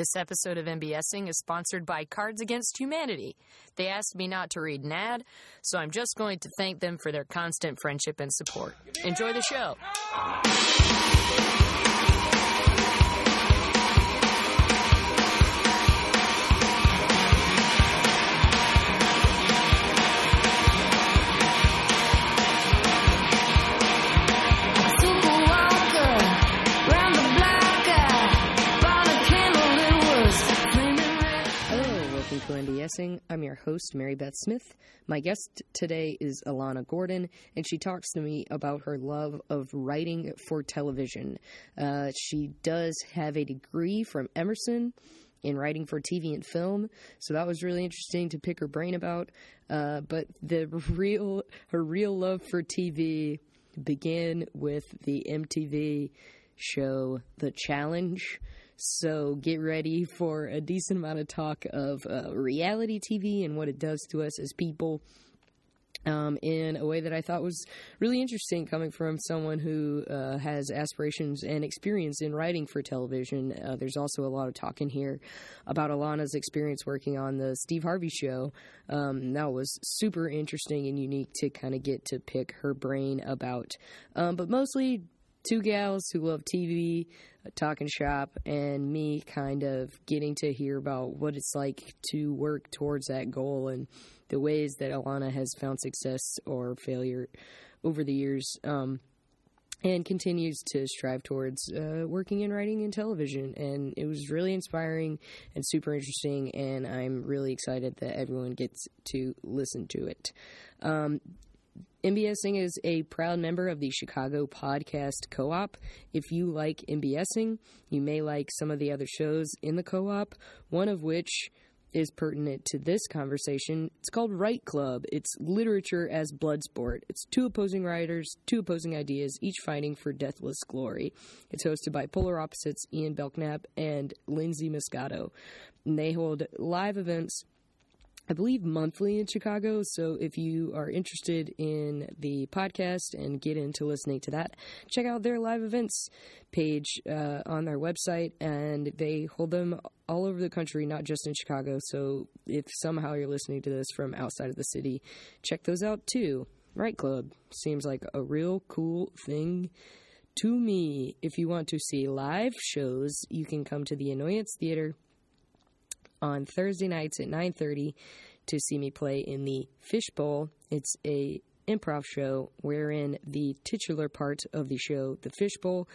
This episode of MBSing is sponsored by Cards Against Humanity. They asked me not to read an ad, so I'm just going to thank them for their constant friendship and support. Enjoy the show. MBSing. I'm your host, Mary Beth Smith. My guest today is Ilana Gordon, and she talks to me about her love of writing for television. Uh, she does have a degree from Emerson in writing for TV and film, so that was really interesting to pick her brain about. Uh, but the real, her real love for TV began with the MTV show The Challenge. So get ready for a decent amount of talk of uh, reality TV and what it does to us as people. Um, in a way that I thought was really interesting, coming from someone who uh, has aspirations and experience in writing for television. Uh, there's also a lot of talk in here about Ilana's experience working on the Steve Harvey show. Um, that was super interesting and unique to kind of get to pick her brain about. Um, but mostly two gals who love TV, talking shop, and me kind of getting to hear about what it's like to work towards that goal and the ways that Ilana has found success or failure over the years. Um, and continues to strive towards uh, working in writing and television. And it was really inspiring and super interesting, and I'm really excited that everyone gets to listen to it. Um, MBSing is a proud member of the Chicago Podcast Co op. If you like MBSing, you may like some of the other shows in the co op, one of which is pertinent to this conversation. It's called Write Club. It's literature as blood sport. It's two opposing writers, two opposing ideas, each fighting for deathless glory. It's hosted by polar opposites Ian Belknap and Lindsay Muscato. And they hold live events I believe, monthly in Chicago. So if you are interested in the podcast and get into listening to that, check out their live events page uh, on their website. And they hold them all over the country, not just in Chicago. So if somehow you're listening to this from outside of the city, check those out too. Write Club seems like a real cool thing to me. If you want to see live shows, you can come to the Annoyance Theater on Thursday nights at 9:30 to see me play in the Fishbowl. It's a improv show wherein the titular part of the show, the Fishbowl,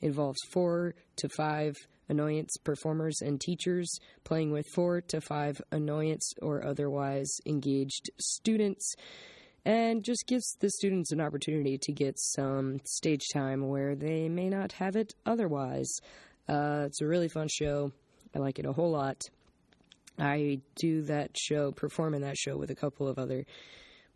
involves 4 to 5 annoyance performers and teachers playing with 4 to 5 annoyance or otherwise engaged students and just gives the students an opportunity to get some stage time where they may not have it otherwise. Uh, it's a really fun show. I like it a whole lot. I do that show, perform in that show with a couple of other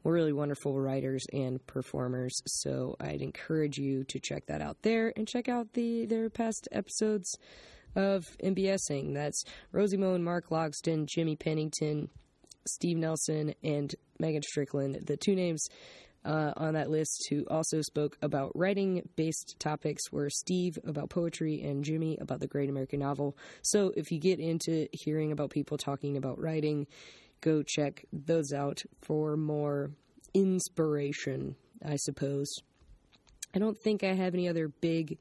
really wonderful writers and performers. So I'd encourage you to check that out there and check out the their past episodes of MBSing. That's Rosie Moe and Mark Logston, Jimmy Pennington, Steve Nelson, and Megan Strickland. The two names uh, on that list who also spoke about writing based topics were Steve about poetry and Jimmy about the great American novel. So if you get into hearing about people talking about writing, go check those out for more inspiration, I suppose. I don't think I have any other big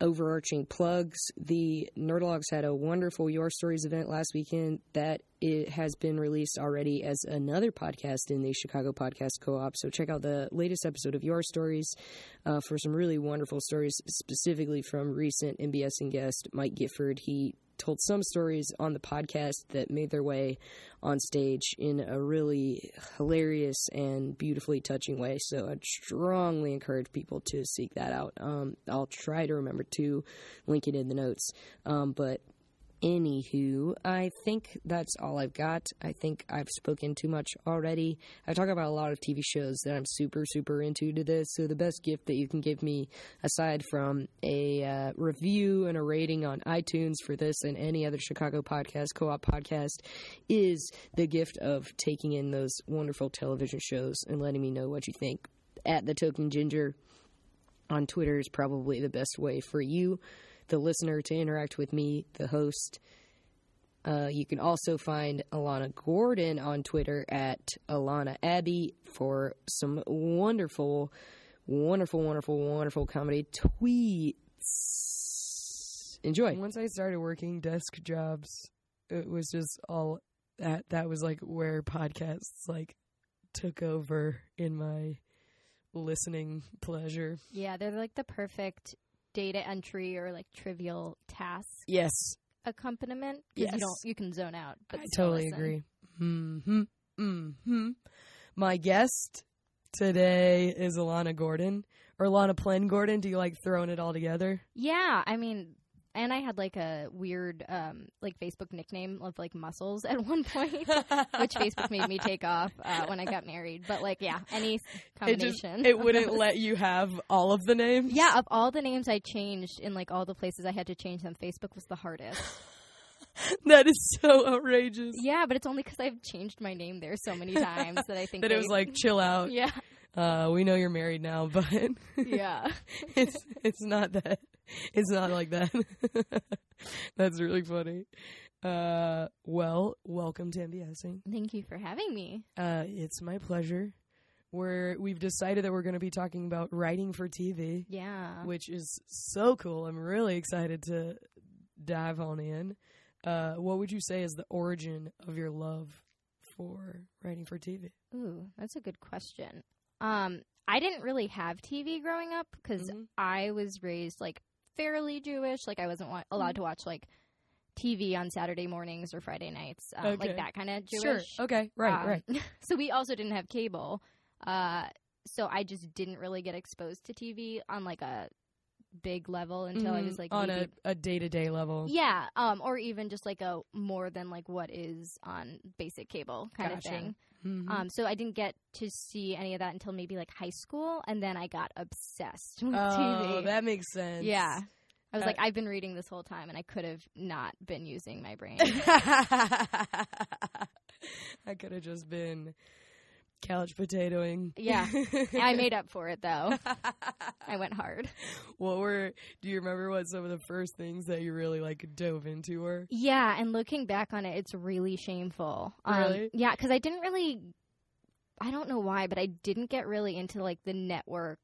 overarching plugs. The Nerdologues had a wonderful Your Stories event last weekend that it has been released already as another podcast in the Chicago Podcast Co-op. So check out the latest episode of Your Stories uh, for some really wonderful stories, specifically from recent MBSing guest Mike Gifford. He told some stories on the podcast that made their way on stage in a really hilarious and beautifully touching way. So I'd strongly encourage people to seek that out. Um, I'll try to remember to link it in the notes. Um, but Anywho, I think that's all I've got. I think I've spoken too much already. I talk about a lot of TV shows that I'm super, super into to this. So the best gift that you can give me, aside from a uh, review and a rating on iTunes for this and any other Chicago podcast, co-op podcast, is the gift of taking in those wonderful television shows and letting me know what you think. At the Token Ginger on Twitter is probably the best way for you the listener to interact with me, the host, Uh, you can also find Ilana Gordon on Twitter at Ilana Abbey for some wonderful, wonderful, wonderful, wonderful comedy tweets. Enjoy. Once I started working desk jobs, it was just all that. That was like where podcasts like took over in my listening pleasure. Yeah, they're like the perfect data entry or like trivial task Yes, accompaniment because Yes. you don't you can zone out. But I totally listen. agree. Hmm. Hmm. My guest today is Ilana Gordon or Ilana Plen Gordon. Do you like throwing it all together? Yeah, I mean, and I had like a weird um like Facebook nickname of like muscles at one point, which Facebook made me take off uh, when I got married. But like, yeah, any It just it wouldn't those. let you have all of the names. Yeah, of all the names I changed in like all the places I had to change them, Facebook was the hardest. that is so outrageous. yeah, but it's only because I've changed my name there so many times that I think That it was like chill out. yeah, Uh, we know you're married now, but yeah. it's it's not that. It's not like that. That's really funny. Uh, well, welcome to MBSing. Thank you for having me. Uh, it's my pleasure. We're we've decided that we're going to be talking about writing for TV, Yeah. which is so cool. I'm really excited to dive on in. Uh, what would you say is the origin of your love for writing for TV? Ooh, that's a good question. Um, I didn't really have TV growing up because Mhm. I was raised like fairly Jewish. Like I wasn't wa- allowed Mhm. to watch like TV on Saturday mornings or Friday nights, um, Okay. like that kind of Jewish. Sure. Okay. Right. Um, right. so we also didn't have cable. Uh, so I just didn't really get exposed to TV on like a big level until I Mhm. was like on maybe a, a day-to-day level. yeah, um, or even just like a more than like what is on basic cable kind Gotcha. of thing. Mhm. Um, so I didn't get to see any of that until maybe like high school, and then I got obsessed with oh, TV. that makes sense. yeah, I was Uh, like, I've been reading this whole time, and I could have not been using my brain. I could have just been couch potatoing. Yeah. I made up for it though. I went hard. what were? Do you remember what some of the first things that you really like dove into were? Yeah, and looking back on it, it's really shameful. Um, Really? Yeah, because I didn't really. I don't know why, but I didn't get really into like the network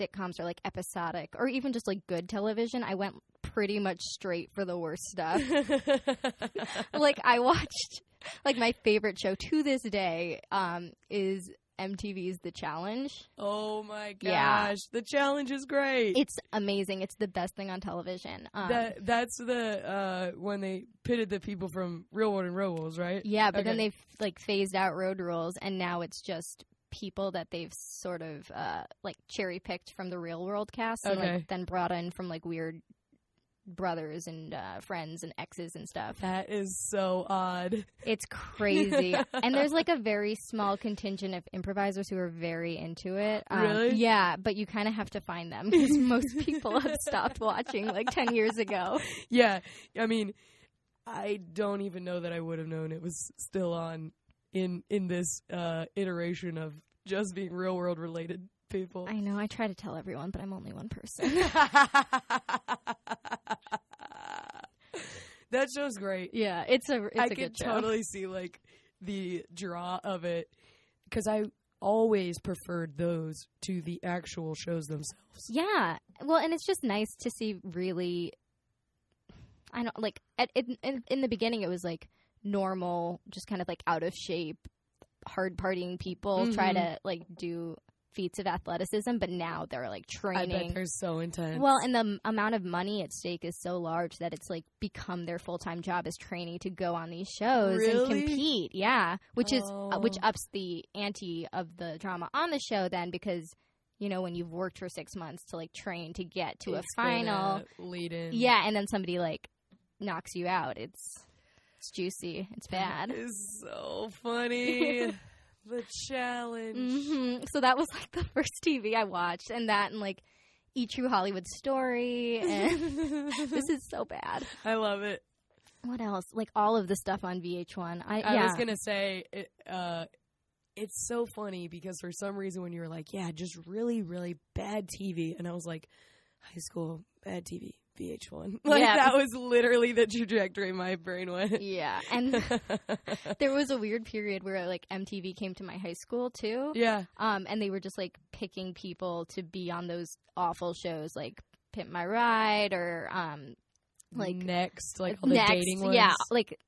sitcoms or like episodic or even just like good television. I went pretty much straight for the worst stuff. like I watched like my favorite show to this day um is MTV's The Challenge. oh my gosh, Yeah. the challenge is great. It's amazing. It's the best thing on television. Um, that that's the uh when they pitted the people from Real World and Road Rules, right? yeah, but then they've like phased out road rules and now it's just people that they've sort of uh like cherry picked from the real world cast and Okay. like then brought in from like weird brothers and uh friends and exes and stuff. That is so odd. It's crazy. and there's like a very small contingent of improvisers who are very into it. Um, Really? Yeah, but you kind of have to find them because most people have stopped watching like 10 years ago. Yeah, I mean, I don't even know that I would have known it was still on in in this uh iteration of just being real world related people. I know, I try to tell everyone, but I'm only one person. that show's great. yeah, it's a it's I a show. totally see like the draw of it because I always preferred those to the actual shows themselves. Yeah. Well, and it's just nice to see really I don't like at, in, in in the beginning it was like normal, just kind of like out of shape, hard partying people try Mhm. to like do feats of athleticism, but now they're like training. I bet they're so intense. Well, and the m- amount of money at stake is so large that it's like become their full time job is training to go on these shows Really? and compete. Yeah, which is uh, which Oh. ups the ante of the drama on the show then because you know when you've worked for six months to like train to get to It's a final. lead in. Yeah, and then somebody like knocks you out. It's it's juicy. It's bad. It's so funny. The challenge. hmm So that was like the first TV I watched, and that and like E True Hollywood Story, and this is so bad. I love it. What else? Like all of the stuff on VH1. I, I yeah. was gonna say, it, uh, it's so funny because for some reason when you were like, yeah, just really, really bad TV, and I was like, high school bad TV, VH1. Like Yeah. that was literally the trajectory my brain went. Yeah, and there was a weird period where like MTV came to my high school too. yeah. Um, and they were just like picking people to be on those awful shows like Pimp My Ride or um like next, like all the Next, dating ones. yeah, like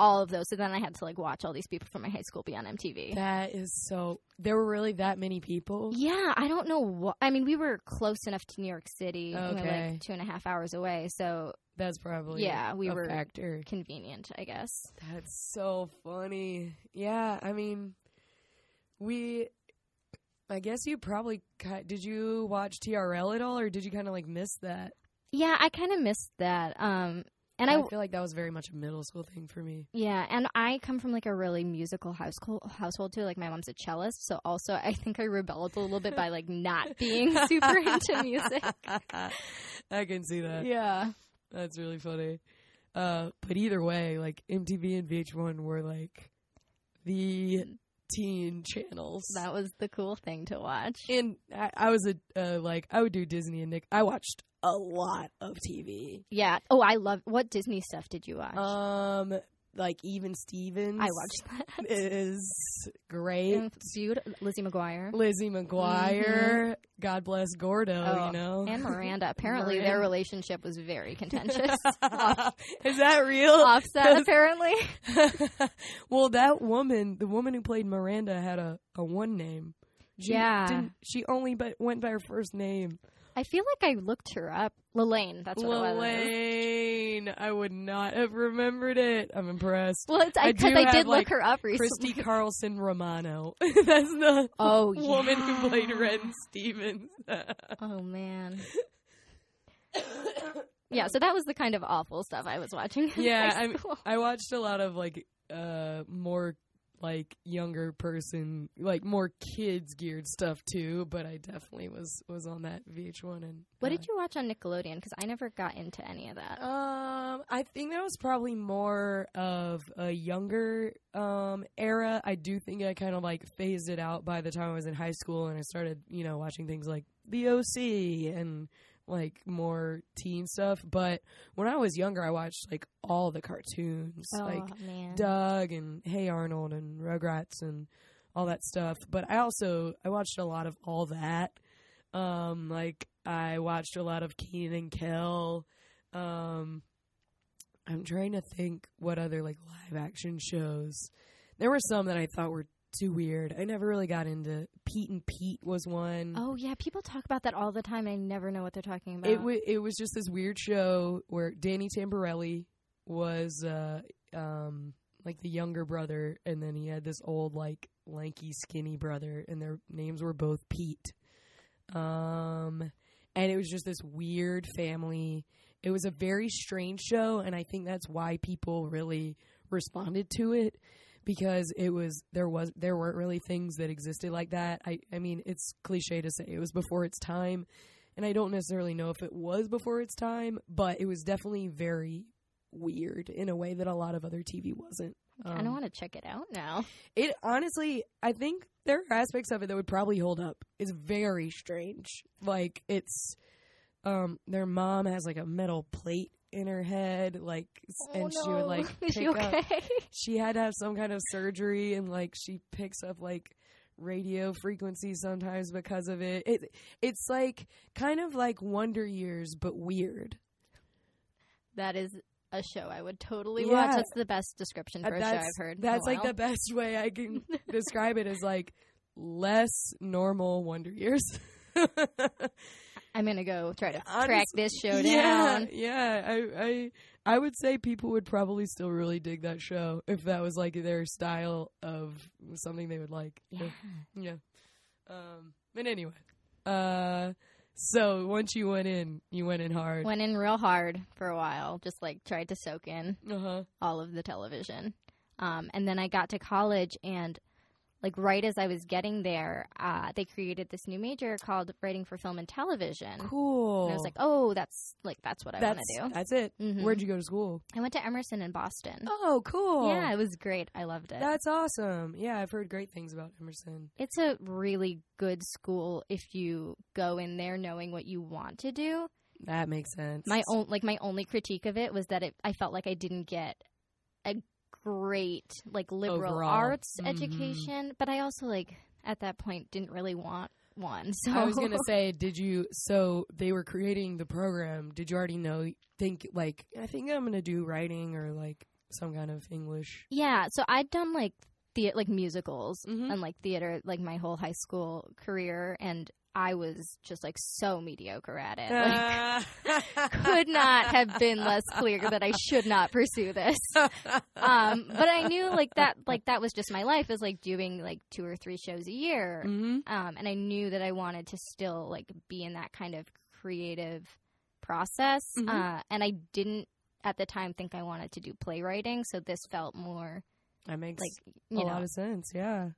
all of those. So then I had to like watch all these people from my high school be on MTV. That is so. There were really that many people. yeah, I don't know what. I mean, we were close enough to New York City. and we were Okay. like two and a half hours away, so That's probably Yeah, we a were- factor. convenient, I guess. That's so funny. Yeah, I mean, we. I guess you probably did. You watch TRL at all, or did you kind of like miss that? Yeah, I kind of missed that. Um, and I, I feel like that was very much a middle school thing for me. yeah, and I come from like a really musical household household too. Like my mom's a cellist, so also I think I rebelled a little bit by like not being super into music. I can see that. Yeah, That's really funny. Uh, but either way, like MTV and VH1 were like the teen channels. that was the cool thing to watch. and I, I was a uh, like I would do Disney and Nick. I watched a lot of TV. Yeah. Oh, I love. What Disney stuff did you watch? Um, like even Stevens. I watched that. Is great. Dude, Lizzie McGuire Lizzie McGuire. God bless Gordo. Oh, you know. and Miranda. Apparently, their relationship was very contentious. Is that real? Offset, apparently. well, that woman, the woman who played Miranda, had a, a one name. She Yeah. didn't, she only but went by her first name. I feel like I looked her up. Lalaine. That's what it was. Lalaine. I would not have remembered it. I'm impressed. Well, it's I because do I, have, did like, look her up recently. Christy Carlson Romano. That's the Oh, woman who played yeah. Ren Stevens. Oh man. yeah, so that was the kind of awful stuff I was watching. Yeah, I watched a lot of like uh more like younger person like more kids geared stuff too, but I definitely was was on that VH1 and What uh, did you watch on Nickelodeon? Because I never got into any of that. Um, I think that was probably more of a younger um era. I do think I kind of like phased it out by the time I was in high school and I started, you know, watching things like The OC and like more teen stuff. But when I was younger, I watched like all the cartoons, oh like man. Doug and Hey Arnold and Rugrats and all that stuff. But I also I watched a lot of all that. Um, like I watched a lot of Kenan and Kel. Um, I'm trying to think what other like live action shows. There were some that I thought were too weird. I never really got into Pete and Pete was one. Oh yeah, people talk about that all the time. I never know what they're talking about. It w- it was just this weird show where Danny Tamberelli was uh um like the younger brother and then he had this old like lanky skinny brother and their names were both Pete. Um and it was just this weird family. It was a very strange show and I think that's why people really responded to it because it was there was there weren't really things that existed like that. I I mean, it's cliche to say it was before its time and I don't necessarily know if it was before its time, but it was definitely very weird in a way that a lot of other TV wasn't. I kind of Um, want to check it out now. it honestly, I think there are aspects of it that would probably hold up. It's very strange. Like it's um their mom has like a metal plate in her head like s- and she would like Oh, Is she pick up okay? she had to have some kind of surgery and like she picks up like radio frequencies sometimes because of it. It it's like kind of like Wonder Years but weird. that is a show I would totally Yeah. watch. That's the best description for Uh, a show I've heard. that's like the best way I can describe it is like less normal Wonder Years. I'm gonna go try to Honest- track this show yeah, down. Yeah, I, I I would say people would probably still really dig that show if that was like their style of something they would like. Yeah. Yeah. Um but anyway. Uh so once you went in, you went in hard. Went in real hard for a while, just like tried to soak in uh-huh. all of the television. Um, and then I got to college, and like right as I was getting there, uh, they created this new major called writing for film and television. Cool. And I was like, oh, that's like that's what I want to do. that's it. Mhm. Where'd you go to school? I went to Emerson in Boston. Oh, cool. Yeah, it was great. I loved it. That's awesome. Yeah, I've heard great things about Emerson. it's a really good school if you go in there knowing what you want to do. That makes sense. my own like my only critique of it was that it I felt like I didn't get a great like liberal Overall. arts Mhm. education, but I also like at that point didn't really want one. So I was gonna say, did you? So they were creating the program. Did you already know? Think like I think I'm gonna do writing or like some kind of English. yeah, so I'd done like the like musicals Mhm. and like theater like my whole high school career and I was just like so mediocre at it. Like could not have been less clear that I should not pursue this. Um, but I knew like that like that was just my life is like doing like two or three shows a year. hmm Um, and I knew that I wanted to still like be in that kind of creative process. Mhm. Uh, and I didn't at the time think I wanted to do playwriting, so this felt more That makes like a know lot of sense. Yeah,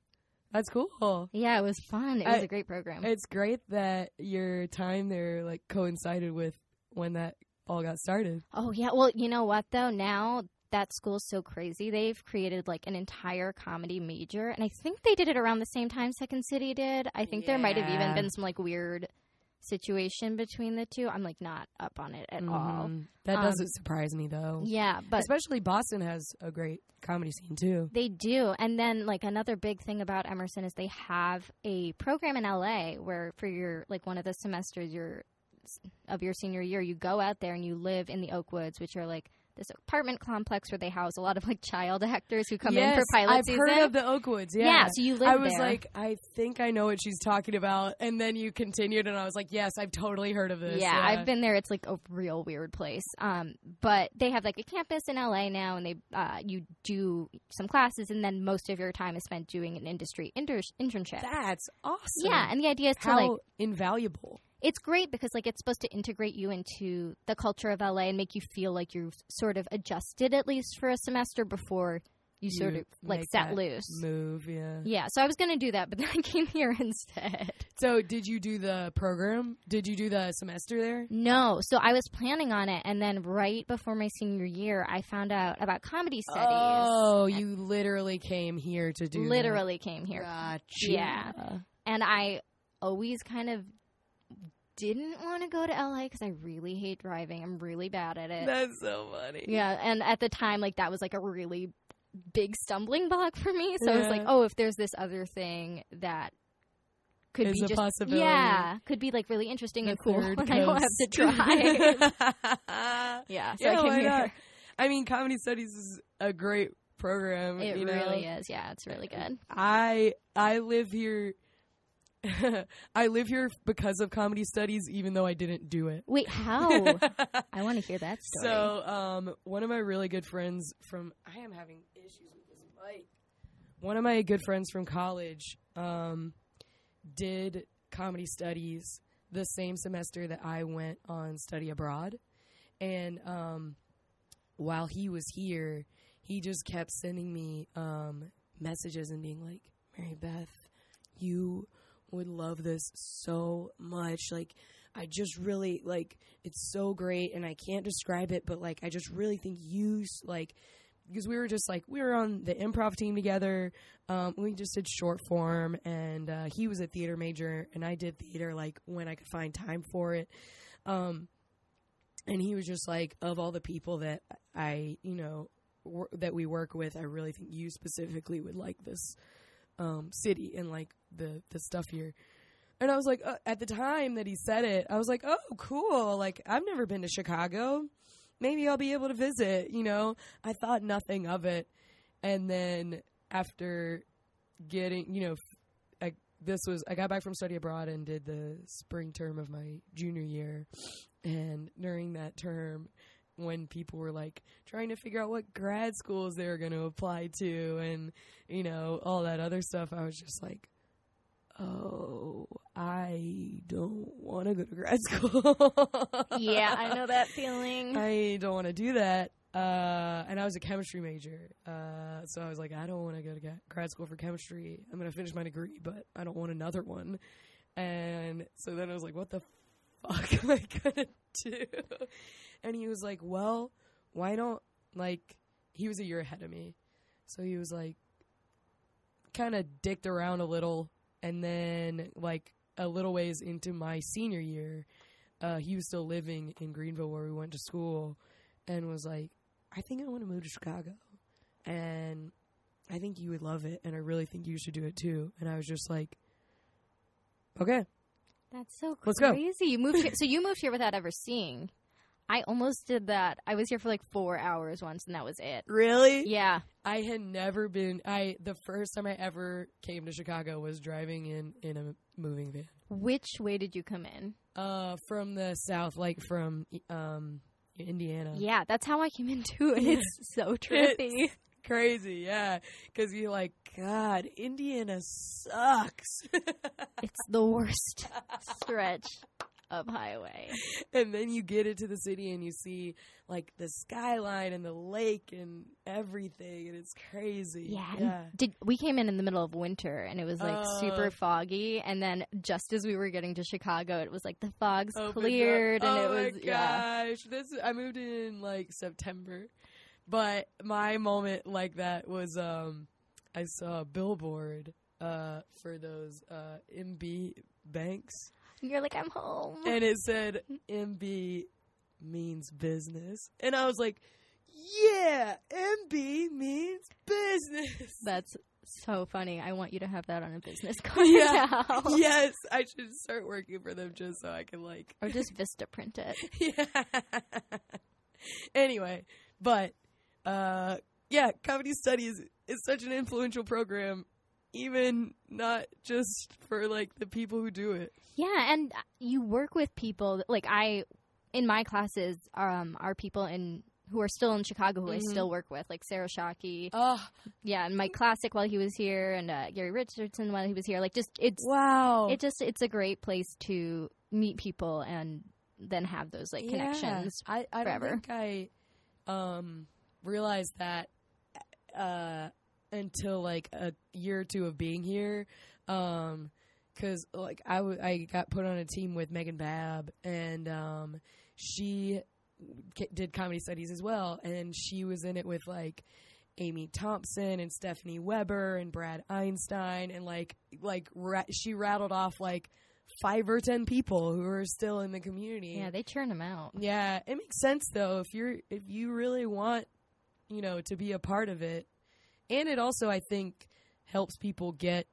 that's cool. yeah, it was fun. It was a great program. It's great that your time there like coincided with when that all got started. Oh yeah, well, you know what though? Now that school's so crazy, they've created like an entire comedy major, and I think they did it around the same time Second City did. I think there might have even been some like weird situation between the two. I'm like not up on it at all. Mhm. That Um, doesn't surprise me though. Yeah, but Especially Boston has a great comedy scene too. They do. And then like another big thing about Emerson is they have a program in LA where for your like one of the semesters your of your senior year you go out there and you live in the Oakwoods which are like this apartment complex where they house a lot of like child actors who come in for Yes, pilot I've season. heard of the Oakwoods. Yeah. yeah. so you live I was there. like, I think I know what she's talking about, and then you continued, and I was like, yes, I've totally heard of this. yeah, I've been there. It's like a real weird place. Um, but they have like a campus in LA now, and they uh, you do some classes, and then most of your time is spent doing an industry inter- internship. That's awesome. yeah, and the idea is to like invaluable. It's great because like it's supposed to integrate you into the culture of LA and make you feel like you've sort of adjusted at least for a semester before you, sort of like set loose. Move, yeah. Yeah, so I was gonna do that, but then I came here instead. So, did you do the program? Did you do the semester there? No, so I was planning on it, and then right before my senior year, I found out about comedy studies. Oh, you literally came here to do. that. literally came here, Gotcha. Yeah. and I always kind of didn't want to go to LA because I really hate driving. I'm really bad at it. That's so funny. Yeah, and at the time, like that was like a really big stumbling block for me. So I was like, oh, if there's this other thing that could Is be a just possibility. yeah, could be like really interesting The and cool, and I don't have to drive. yeah, so Yeah, I oh came here. not? I mean, comedy studies is a great program. It you know? really is. Yeah, it's really uh, good. I I live here. I live here because of comedy studies, even though I didn't do it. Wait, how? I want to hear that story. So, um, one of my really good friends from I am having issues with this mic. One of my good friends from college um, did comedy studies the same semester that I went on study abroad, and um, while he was here, he just kept sending me um, messages and being like, "Mary Beth, you would love this so much. Like, I just really like it's so great, and I can't describe it, but like, I just really think you like." Because we were just like we were on the improv team together, um, we just did short form, and uh, he was a theater major, and I did theater like when I could find time for it. Um, and he was just like, of all the people that I, you know, that we work with, I really think you specifically would like this um, city and like the the stuff here. And I was like, uh, at the time that he said it, I was like, oh, cool. Like I've never been to Chicago. Maybe I'll be able to visit. You know, I thought nothing of it, and then after getting, you know, I, this was I got back from study abroad and did the spring term of my junior year, and during that term, when people were like trying to figure out what grad schools they were going to apply to, and you know all that other stuff, I was just like, oh, I don't want to go to grad school. yeah, I know that feeling. I don't want to do that. Uh, and I was a chemistry major. Uh, so I was like, I don't want to go to grad school for chemistry. I'm going to finish my degree, but I don't want another one. And so then I was like, what the fuck am I going to do? And he was like, well, why don't, like, he was a year ahead of me. So he was like, kind of dicked around a little. And then, like, a little ways into my senior year, uh, he was still living in Greenville where we went to school, and was like, "I think I want to move to Chicago," and I think you would love it, and I really think you should do it too. And I was just like, "Okay, That's so Let's go. crazy. You moved here, so you moved here without ever seeing. I almost did that. I was here for like four hours once, and that was it. really?" Yeah. I had never been. I the first time I ever came to Chicago was driving in in a moving van. Which way did you come in? Uh, from the south, like from um Indiana. Yeah, that's how I came in too, and it's so trippy. Crazy, yeah. Because you're like, God, Indiana sucks. it's the worst stretch of highway. and then you get into the city and you see like the skyline and the lake and everything, and it's crazy. Yeah. yeah. Did we came in in the middle of winter and it was like Oh. super foggy and then just as we were getting to Chicago it was like the fog's up. cleared and oh it was my yeah. gosh, this I moved in like September, but my moment like that was um I saw a billboard uh for those uh MB banks, you're like I'm home. and it said MB means business, and I was like, yeah, MB means business. That's so funny. I want you to have that on a business card Yeah. now. yes, I should start working for them just so I can like Or just Vista print it. yeah. anyway, but uh yeah, comedy studies is such an influential program even not just for like the people who do it. Yeah, and you work with people like I in my classes um are people in who are still in Chicago who I Mhm. still work with, like Sarah Shockey. Oh, Yeah, and Mike Classic while he was here, and uh, Gary Richardson while he was here. Like, just it's wow. it just it's a great place to meet people and then have those like connections. Yeah. I, I forever. don't think I um realized that uh until like a year or two of being here. Um cuz like I w- I got put on a team with Megan Babb and um she did comedy studies as well and she was in it with like Amy Thompson and Stephanie Weber and Brad Einstein and like like ra- she rattled off like five or ten people who are still in the community. Yeah, they churn them out. Yeah, it makes sense though if you're if you really want, you know, to be a part of it. And it also I think helps people get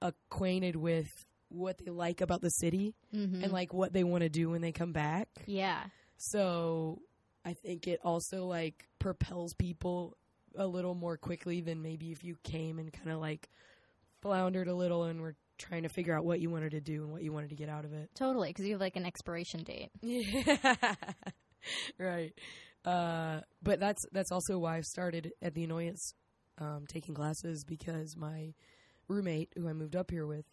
acquainted with what they like about the city Mm-hmm. and like what they want to do when they come back. yeah, So I think it also like propels people a little more quickly than maybe if you came and kind of like floundered a little and were trying to figure out what you wanted to do and what you wanted to get out of it. totally. Because you have like an expiration date. Yeah. right. Uh, but that's that's also why I started at the annoyance um, taking classes because my roommate who I moved up here with,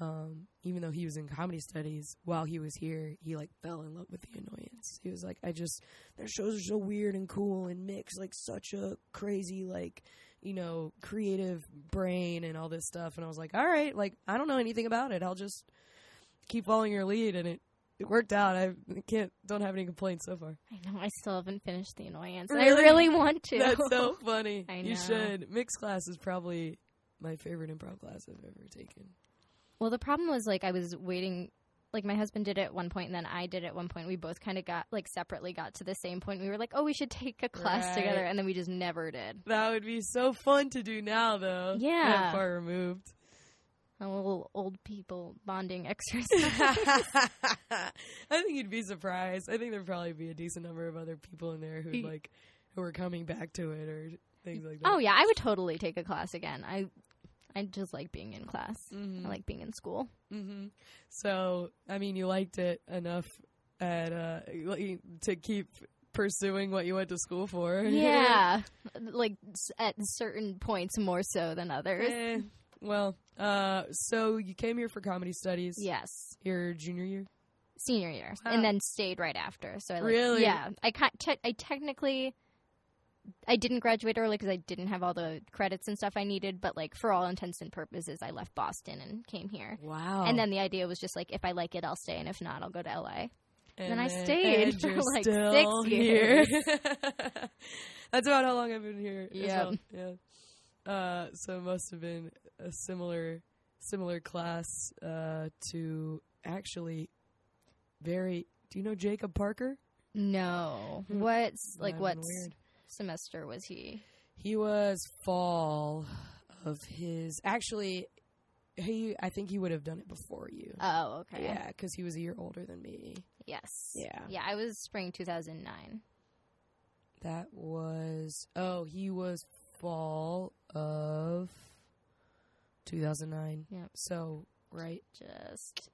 um, even though he was in comedy studies while he was here, he like fell in love with the annoyance. He was like, I just their shows are so weird and cool and mix like such a crazy like you know creative brain and all this stuff. And I was like, all right, like I don't know anything about it. I'll just keep following your lead and it it worked out. I can't don't have any complaints so far. I know. I still haven't finished the annoyance. Really? I really want to. That's so funny. I know. You should. Mixed class is probably my favorite improv class I've ever taken. Well, the problem was like I was waiting. Like my husband did it at one point, and then I did it at one point. We both kind of got like separately got to the same point. We were like, "Oh, we should take a class Right. together," and then we just never did. That would be so fun to do now, though. Yeah. That far removed. A little old people bonding exercise. I think you'd be surprised. I think there'd probably be a decent number of other people in there who like who are coming back to it or things like that. oh yeah, I would totally take a class again. I I just like being in class. Mhm. I like being in school. hmm So, I mean, you liked it enough at uh, to keep pursuing what you went to school for. Yeah, like at certain points more so than others. Eh, well, uh, so you came here for comedy studies. Yes, Your junior year. senior year, Wow. and then stayed right after. So I like, Really? yeah, I te- I technically. I didn't graduate early because I didn't have all the credits and stuff I needed, but like for all intents and purposes, I left Boston and came here. Wow. And then the idea was just like, if I like it, I'll stay, and if not, I'll go to LA. and then I stayed and for, like, six years. That's about how long I've been here. Yeah. well. Yeah. Uh, so it must have been a similar, similar class uh, to actually very. Do you know Jacob Parker? No. Hmm. What's like what weird. semester was he? He was fall of his. Actually, he. I think he would have done it before you. Oh, okay. Yeah, because he was a year older than me. Yes. Yeah. Yeah, I was spring 2009. That was. Oh, he was fall of 2009. Yep. So right, Just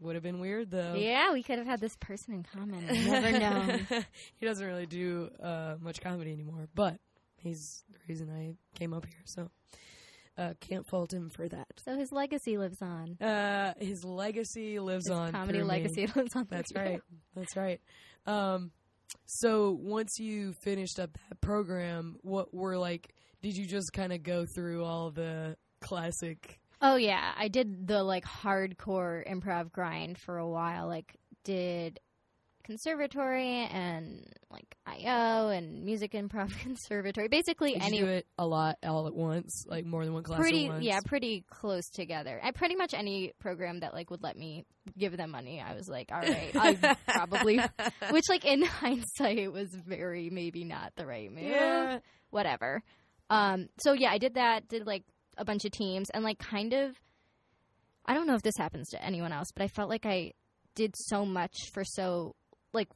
would have been weird though. Yeah, we could have had this person in common. Never known. he doesn't really do uh, much comedy anymore, but he's the reason I came up here. So uh, can't fault him for that. So his legacy lives on. Uh, his legacy lives His on. comedy through me. legacy lives on. That's through you. right. That's right. Um, so once you finished up that program, what were like? Did you just kind of go through all the classic? Oh yeah, I did the like hardcore improv grind for a while. Like did conservatory and like IO and music improv conservatory. Basically Did any it a lot all at once, like more than one class pretty yeah, pretty close together. I pretty much any program that like would let me give them money, I was like, all right, I probably which like in hindsight was very maybe not the right move. Yeah. Whatever. Um so yeah, I did that, did like a bunch of teams and like kind of I don't know if this happens to anyone else, but I felt like I did so much for so like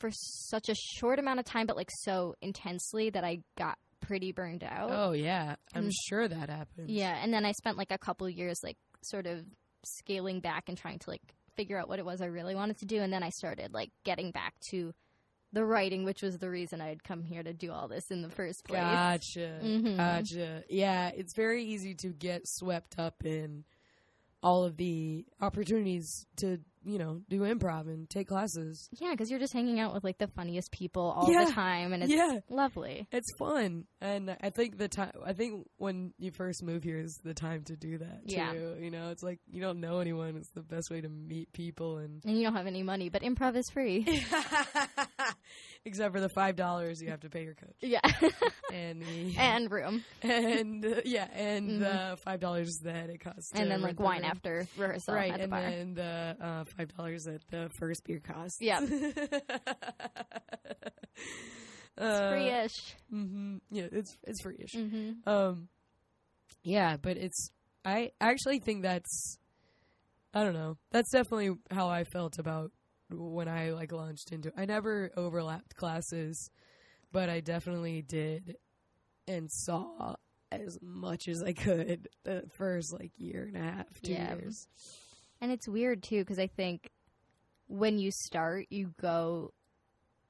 for such a short amount of time but like so intensely that I got pretty burned out. Oh yeah, I'm Mm. sure that happens. Yeah, and then I spent like a couple years like sort of scaling back and trying to like figure out what it was I really wanted to do and then I started like getting back to the writing, which was the reason I had come here to do all this in the first place. Gotcha. Mhm. Gotcha. Yeah, it's very easy to get swept up in all of the opportunities to, you know, do improv and take classes. Yeah, because you're just hanging out with like the funniest people all Yeah. the time, and it's Yeah. lovely. It's fun. And I think the time I think when you first move here is the time to do that too. Yeah. You know, it's like you don't know anyone. It's the best way to meet people and And you don't have any money, but improv is free. except for the five dollars you have to pay your coach. yeah, And the and room, and uh, yeah, and Mhm. the five dollars that it costs, and then like wine room. after rehearsal right, at the and bar. then the uh, five dollars that the first beer costs. Yeah, uh, Free-ish. hmm Yeah, it's it's free-ish. hmm Um, yeah, but it's I actually think that's I don't know. That's definitely how I felt about when I like launched into. I never overlapped classes, but I definitely did and saw as much as I could the first like year and a half, two Yeah. years. And it's weird too because I think when you start, you go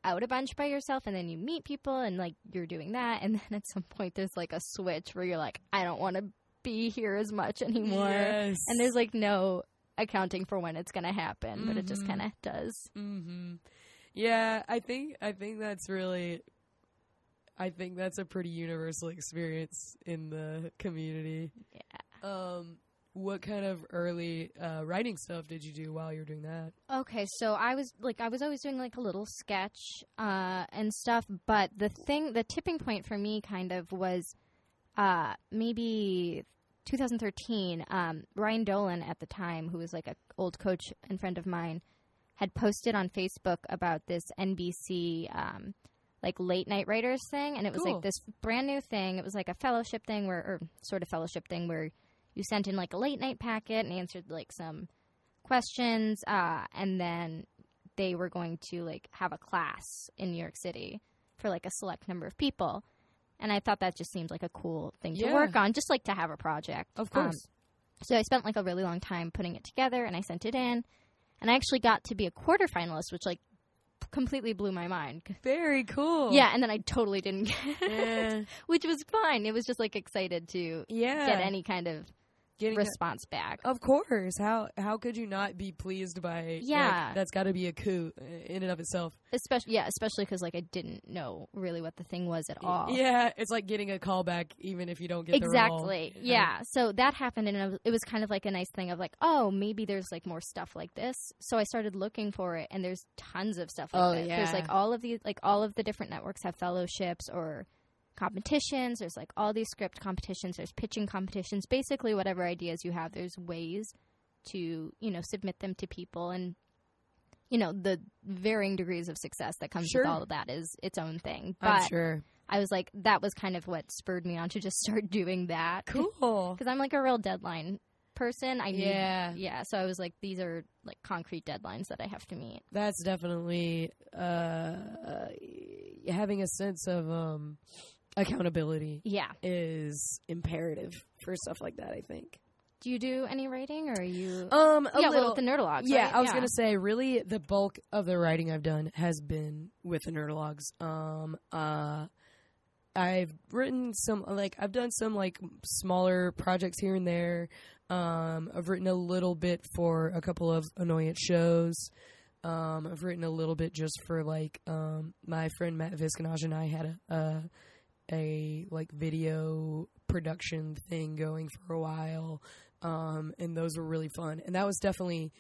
out a bunch by yourself, and then you meet people, and like you're doing that, and then at some point there's like a switch where you're like, I don't want to be here as much anymore, Yes. and there's like no accounting for when it's gonna happen, but it just Mhm. kind of does. hmm Yeah, I think I think that's really I think that's a pretty universal experience in the community. Yeah. Um what kind of early uh, writing stuff did you do while you were doing that? Okay, so I was like I was always doing like a little sketch uh, and stuff, but the thing, the tipping point for me, kind of was uh, maybe 2013. Um, Ryan Dolan at the time, who was like an old coach and friend of mine, had posted on Facebook about this NBC um, like late night writers thing, and it was Cool. like this brand new thing. It was like a fellowship thing where, or sort of fellowship thing where you sent in like a late night packet and answered like some questions, uh, and then they were going to like have a class in New York City for like a select number of people. And I thought that just seemed like a cool thing to work on, just like to have a project. Of Um, course. so I spent like a really long time putting it together, and I sent it in, and I actually got to be a quarterfinalist, which like completely blew my mind. Very cool. Yeah, and then I totally didn't get it, Eh, which was fine. It was just like excited to yeah. get any kind of Getting response back. of course. How how could you not be pleased by like, Yeah. that's got to be a coup in and of itself. Especially, yeah, especially because like I didn't know really what the thing was at all. Yeah, it's like getting a callback even if you don't get the role. exactly. Yeah. So that happened, and it was, kind of like a nice thing of like, oh, maybe there's like more stuff like this. So I started looking for it, and there's tons of stuff like Oh, this. There's like all of these, like all of the different networks have fellowships or competitions. There's like all these script competitions. There's pitching competitions. Basically, whatever ideas you have, there's ways to you know submit them to people and you know the varying degrees of success that comes Sure. with all of that is its own thing. I'm But sure. I was like, that was kind of what spurred me on to just start doing that. Cool. Because I'm like a real deadline person. I need, Yeah. yeah. So I was like, these are like concrete deadlines that I have to meet. That's definitely uh, having a sense of um, accountability Yeah. is imperative for stuff like that. I think. Do you do any writing, or are you? Um, a yeah, little. well, with the Nerdologues. yeah, right? I was gonna say, really, the bulk of the writing I've done has been with the Nerdologues. Um, uh, I've written some, like, I've done some like smaller projects here and there. Um, I've written a little bit for a couple of annoyance shows. Um, I've written a little bit just for like um, my friend Matt Visconage and I had a, a a like video production thing going for a while, um, and those were really fun. And that was definitely,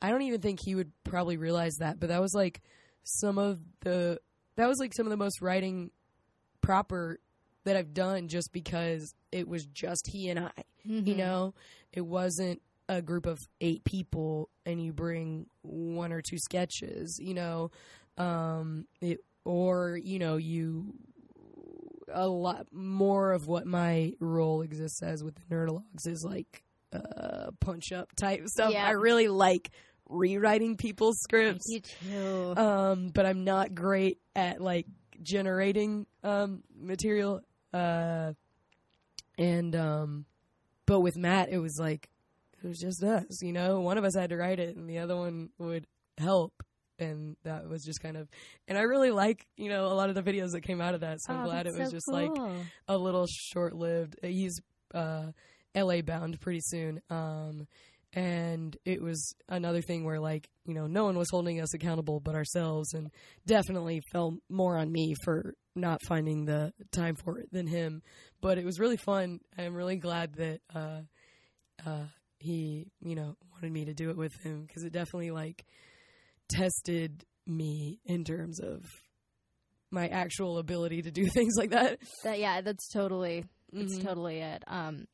I don't even think he would probably realize that, but that was like some of the that was like some of the most writing proper that I've done just because it was just he and I. You Mhm. know, it wasn't a group of eight people and you bring one or two sketches, you know, um, it, or, you know, you, a lot more of what my role exists as with the Nerdologues is like, uh, punch up type stuff. Yeah. I really like rewriting people's scripts You too. um, but I'm not great at like generating um, material. Uh, and um, but with Matt, it was like it was just us, you know. One of us had to write it, and the other one would help, and that was just kind of. And I really like you know a lot of the videos that came out of that. So I'm Oh, glad it was so just like a little short lived. He's uh, LA bound pretty soon. Um, and it was another thing where like, you know, no one was holding us accountable but ourselves and definitely fell more on me for not finding the time for it than him. But it was really fun. I'm really glad that uh uh he, you know, wanted me to do it with him because it definitely like tested me in terms of my actual ability to do things like that. That, yeah, that's totally that's Mhm. totally it. Um,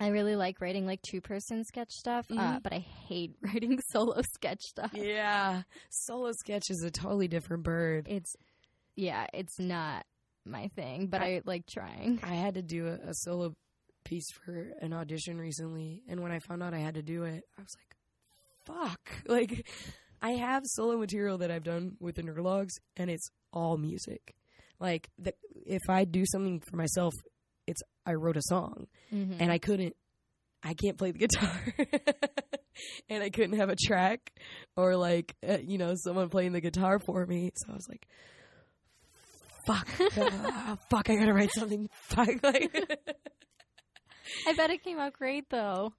I really like writing like two person sketch stuff, uh, Mhm. but I hate writing solo sketch stuff. Yeah, solo sketch is a totally different bird. It's yeah, it's not my thing, but I, like trying. I had to do a, a solo piece for an audition recently, and when I found out I had to do it, I was like, "Fuck!" Like, I have solo material that I've done with the Nerdologues, and it's all music. Like, the, if I do something for myself, it's I wrote a song, Mhm. and I couldn't I can't play the guitar and I couldn't have a track or like uh, you know someone playing the guitar for me so I was like fuck uh, fuck I got to write something fuck like I bet it came out great though.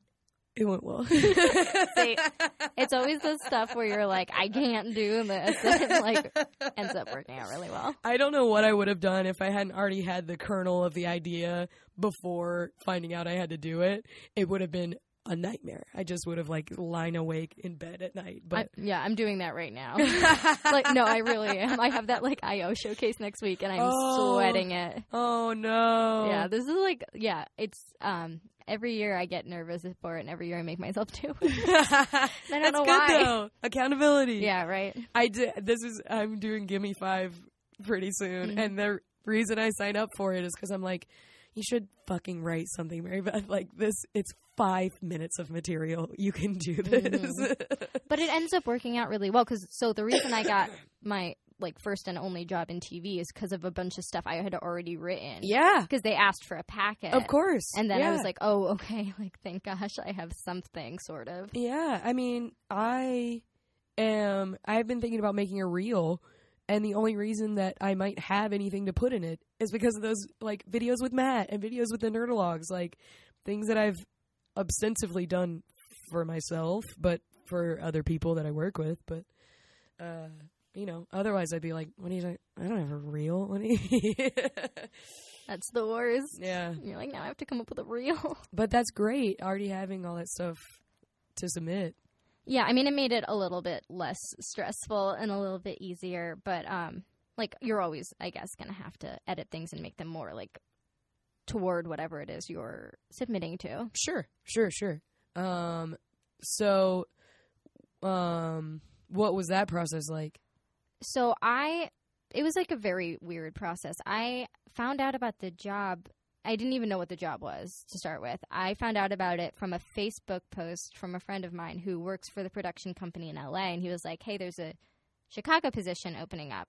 It went well See, It's always the stuff where you're like, I can't do this, and it, like ends up working out really well. I don't know what I would have done if I hadn't already had the kernel of the idea before finding out I had to do it. It would have been a nightmare. I just would have like lying awake in bed at night. I, But yeah, I'm doing that right now. like, no, I really am. I have that like IO showcase next week, and I'm Oh. sweating it. oh no. Yeah, this is like, yeah, it's um every year I get nervous for it, and every year I make myself do it. I don't know good why. though. Accountability. yeah, right. I did. This is I'm doing Gimme Five pretty soon, Mhm. and the reason I sign up for it is because I'm like, you should fucking write something, Mary Beth. Like this, it's five minutes of material. You can do this. Mm-hmm. But it ends up working out really well because so the reason I got my like first and only job in TV is because of a bunch of stuff I had already written. yeah, because they asked for a packet. of course. And then I was like, oh, okay. Like, thank gosh I have something, sort of. Yeah, I mean, I am. I've been thinking about making a reel, and the only reason that I might have anything to put in it is because of those like videos with Matt and videos with the Nerdologues, like things that I've ostensibly done for myself, but for other people that I work with. But uh, you know, otherwise I'd be like, "What do you? I don't have a reel." What? That's the worst. yeah, You're like, now I have to come up with a reel. but that's great. Already having all that stuff to submit. Yeah, I mean, it made it a little bit less stressful and a little bit easier, but, um, like, you're always, I guess, going to have to edit things and make them more, like, toward whatever it is you're submitting to. Sure, sure, sure. Um, so, um, what was that process like? So I, it was like a very weird process. I found out about the job. I didn't even know what the job was to start with. I found out about it from a Facebook post from a friend of mine who works for the production company in LA. And he was like, hey, there's a Chicago position opening up.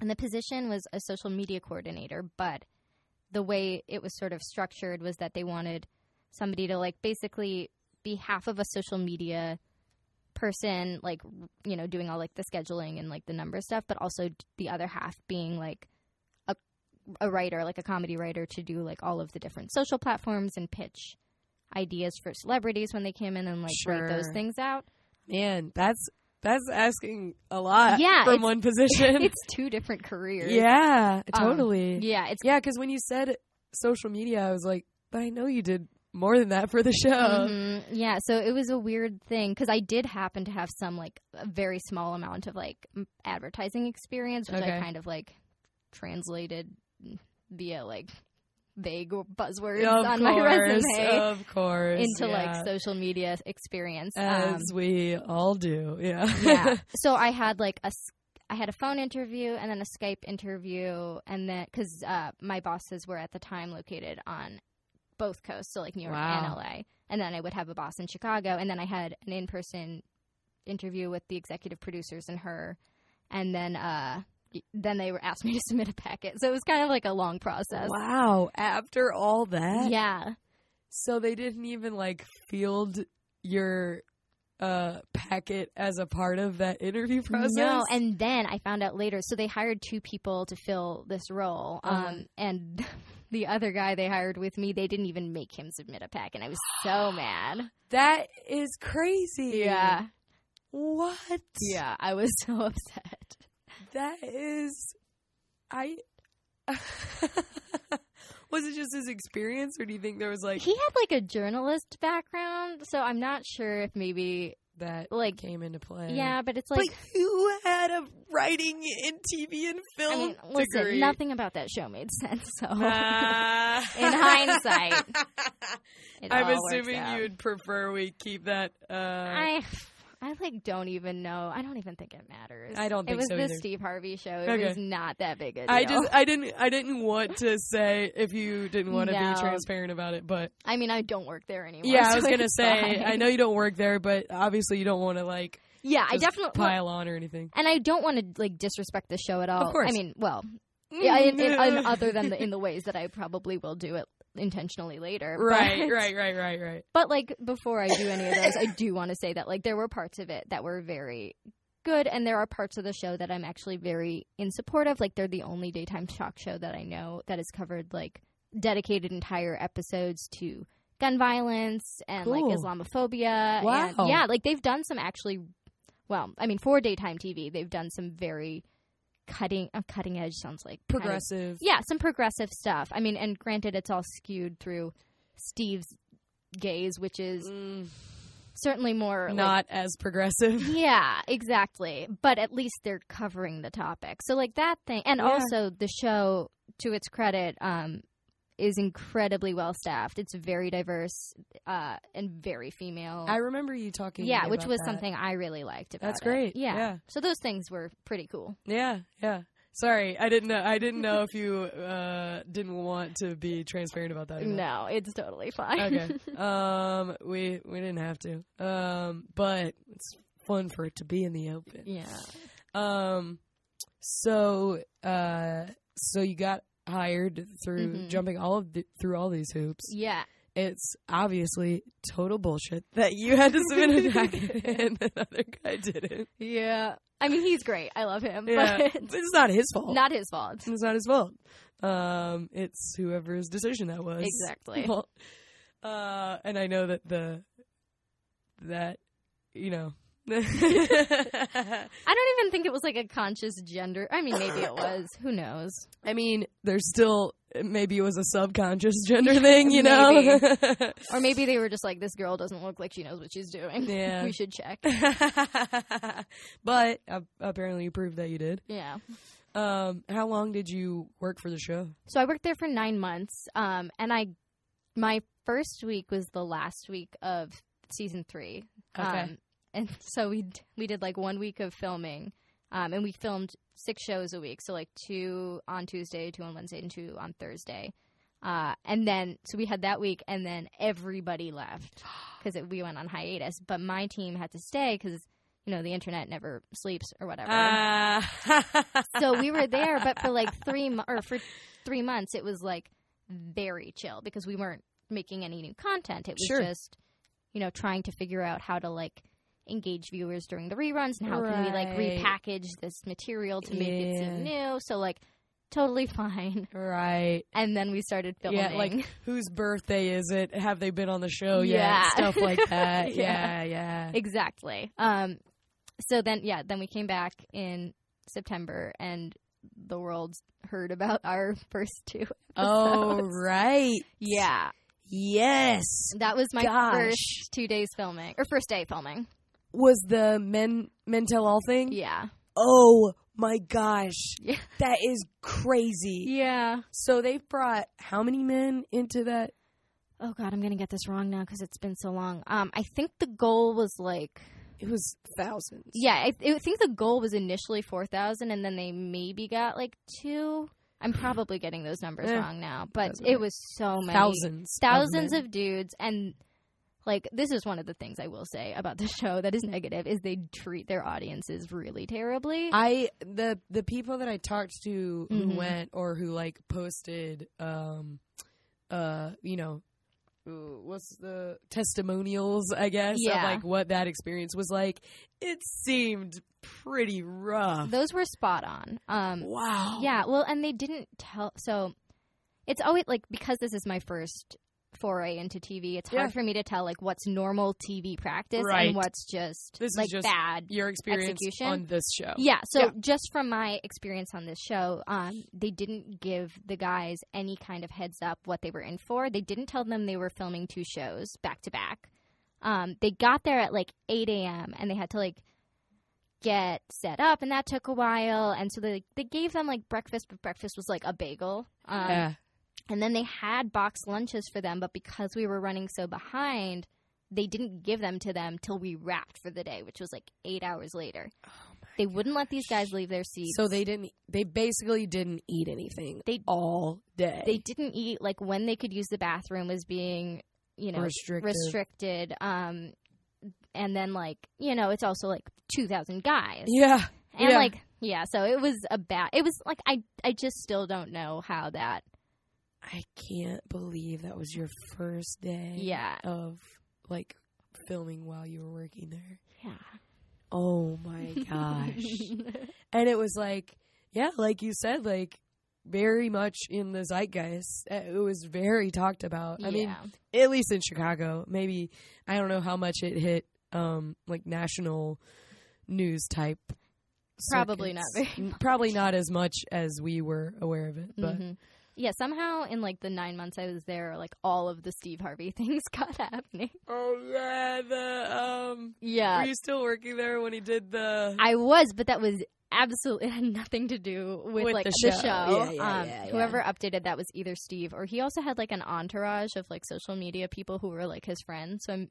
And the position was a social media coordinator, but the way it was sort of structured was that they wanted somebody to like basically be half of a social media person like you know doing all like the scheduling and like the number stuff but also the other half being like a writer like a comedy writer to do like all of the different social platforms and pitch ideas for celebrities when they came in and like write those things out Man, that's that's asking a lot Yeah, from one position. it's two different careers yeah, Um, totally. yeah it's Yeah, because when you said social media, I was like, but I know you did more than that for the show. Mhm. Yeah, so it was a weird thing because I did happen to have some like a very small amount of like advertising experience, which Okay. I kind of like translated via like vague buzzwords of on course, my resume of course, into yeah. like social media experience. as Um, we all do. Yeah, yeah, so I had like a I had a phone interview and then a Skype interview, and then because uh, my bosses were at the time located on both coasts, so like New York Wow. and LA. And then I would have a boss in Chicago, and then I had an in-person interview with the executive producers and her, and then uh, then they were asked me to submit a packet. So it was kind of like a long process. wow. After all that, Yeah, so they didn't even like field your uh packet as a part of that interview process. No, and then I found out later. So they hired two people to fill this role, Uh-huh. um, and the other guy they hired with me, they didn't even make him submit a pack, and I was so mad. that is crazy. Yeah, What? yeah, I was so upset. That is, I. was it just his experience, or do you think there was like He had like a journalist background, so I'm not sure if maybe that like came into play? yeah, but it's like. but who had a writing in TV and film I mean, listen, degree? nothing about that show made sense. So, Ah. In hindsight, I'm assuming you'd prefer we keep that. Uh, I I like don't even know. I don't even think it matters. I don't think it was so the either. Steve Harvey show. It Okay. was not that big a deal. I just I didn't I didn't want to say if you didn't want to No. be transparent about it, but I mean, I don't work there anymore. yeah, I was gonna say fine. I know you don't work there, but obviously you don't want to like Yeah, I definitely. pile on or anything. and I don't want to like disrespect the show at all. course. I mean, well, mm, yeah, in, in, in other than the, in the ways that I probably will do it intentionally later. right, but- right, right, right, right. But like before I do any of those, I do want to say that like there were parts of it that were very good, and there are parts of the show that I'm actually very in support of. Like they're the only daytime talk show that I know that has covered like dedicated entire episodes to gun violence and like Islamophobia. Wow. And, yeah, like they've done some actually. Well, I mean, for daytime TV, they've done some very cutting. Uh, cutting edge sounds like kind of- Progressive. yeah, some progressive stuff. I mean, and granted, it's all skewed through Steve's gaze, which is Mm, certainly more like- not as progressive. yeah, exactly. But at least they're covering the topic. So like that thing, and Yeah. also the show, to its credit, um, is incredibly well staffed. It's very diverse uh, and very female. I remember you talking. yeah, which was that. something I really liked about That's great. Yeah. Yeah. So those things were pretty cool. Yeah, yeah. Sorry, I didn't know. I didn't know if you uh, didn't want to be transparent about that. not. No, it's totally fine. Okay. um, we we didn't have to. Um, but it's fun for it to be in the open. yeah. Um, so uh, so you got hired through Mhm. jumping all of the, through all these hoops. Yeah. It's obviously total bullshit that you had to submit a packet and the other guy didn't. Yeah. I mean, he's great. I love him. Yeah, But it's not his fault. not his fault. it's not his fault. Um, it's whoever's decision that was. Exactly. Well, uh, and I know that the that you know. I don't even think it was like a conscious gender. I mean, maybe it was. Who knows? I mean, there's still maybe it was a subconscious gender thing, you know. Maybe. Or maybe they were just like, this girl doesn't look like she knows what she's doing. Yeah. we should check. but uh, apparently, you proved that you did. Yeah. Um, how long did you work for the show? So I worked there for nine months. Um, and I, my first week was the last week of season three. Okay. Um, and so we d- we did like one week of filming, um, and we filmed six shows a week. So like two on Tuesday, two on Wednesday, and two on Thursday. Uh, and then so we had that week, and then everybody left because we went on hiatus. But my team had to stay because you know the internet never sleeps or whatever. Ah. so we were there, but for like three mo- or for three months, it was like very chill because we weren't making any new content. It was Sure. just you know trying to figure out how to like engage viewers during the reruns and how can we like Right. repackage this material to make it seem new. So like totally fine. right. And then we started filming. Yeah, like whose birthday is it? Have they been on the show Yeah. yet? Stuff like that. Yeah. yeah, yeah. exactly. Um, so then yeah, then we came back in September and the world heard about our first two. Oh, right. yeah. Yes. That was my Gosh. first two days filming or first day filming. Was the men men tell all thing? Yeah. Oh my gosh. Yeah. That is crazy. Yeah. So they brought how many men into that? Oh god, I'm gonna get this wrong now because it's been so long. Um, I think the goal was like, It was thousands. yeah, I, I think the goal was initially four thousand, and then they maybe got like two. I'm probably getting those numbers Eh, wrong now, but it was so many Thousands. thousands men. of dudes and like this is one of the things I will say about the show that is negative is they treat their audiences really terribly. I the the people that I talked to who Mhm. went or who like posted um uh you know uh, what's the testimonials I guess Yeah. of like what that experience was like it seemed pretty rough. Those were spot on. Um wow. yeah, well and they didn't tell so it's always like because this is my first foray into TV, it's hard for me to tell like what's normal TV practice Right. and what's just This is like just bad Your experience Execution? on this show. Yeah, so Yeah. just from my experience on this show, um, they didn't give the guys any kind of heads up what they were in for. They didn't tell them they were filming two shows back to back. Um, they got there at like 8 a.m. and they had to like get set up, and that took a while. And so they they gave them like breakfast, but breakfast was like a bagel. Um, Yeah. And then they had box lunches for them, but because we were running so behind, they didn't give them to them till we wrapped for the day, which was like eight hours later. they wouldn't let these guys leave their seats. So they didn't they basically didn't eat anything They- all day. they didn't eat like when they could use the bathroom was being you know Restricted. restricted. Um, and then like you know it's also like two thousand guys. Yeah. and yeah. like yeah, so it was a bad. It was like I I just still don't know how that. I can't believe that was your first day Yeah, of like filming while you were working there. yeah. Oh my gosh. and it was like, yeah, like you said, like very much in the zeitgeist. Uh, It was very talked about. I mean, at least in Chicago. Maybe I don't know how much it hit um like national news type. Probably not very N- Probably not as much as we were aware of it, but Mhm. Yeah, somehow in like the nine months I was there, like all of the Steve Harvey things got happening. oh yeah, the um Yeah, were you still working there when he did the I was, but that was absolutely it had nothing to do with, With like the the show. show. Yeah, yeah, um, yeah, yeah. Whoever updated that was either Steve or he also had like an entourage of like social media people who were like his friends. So I'm,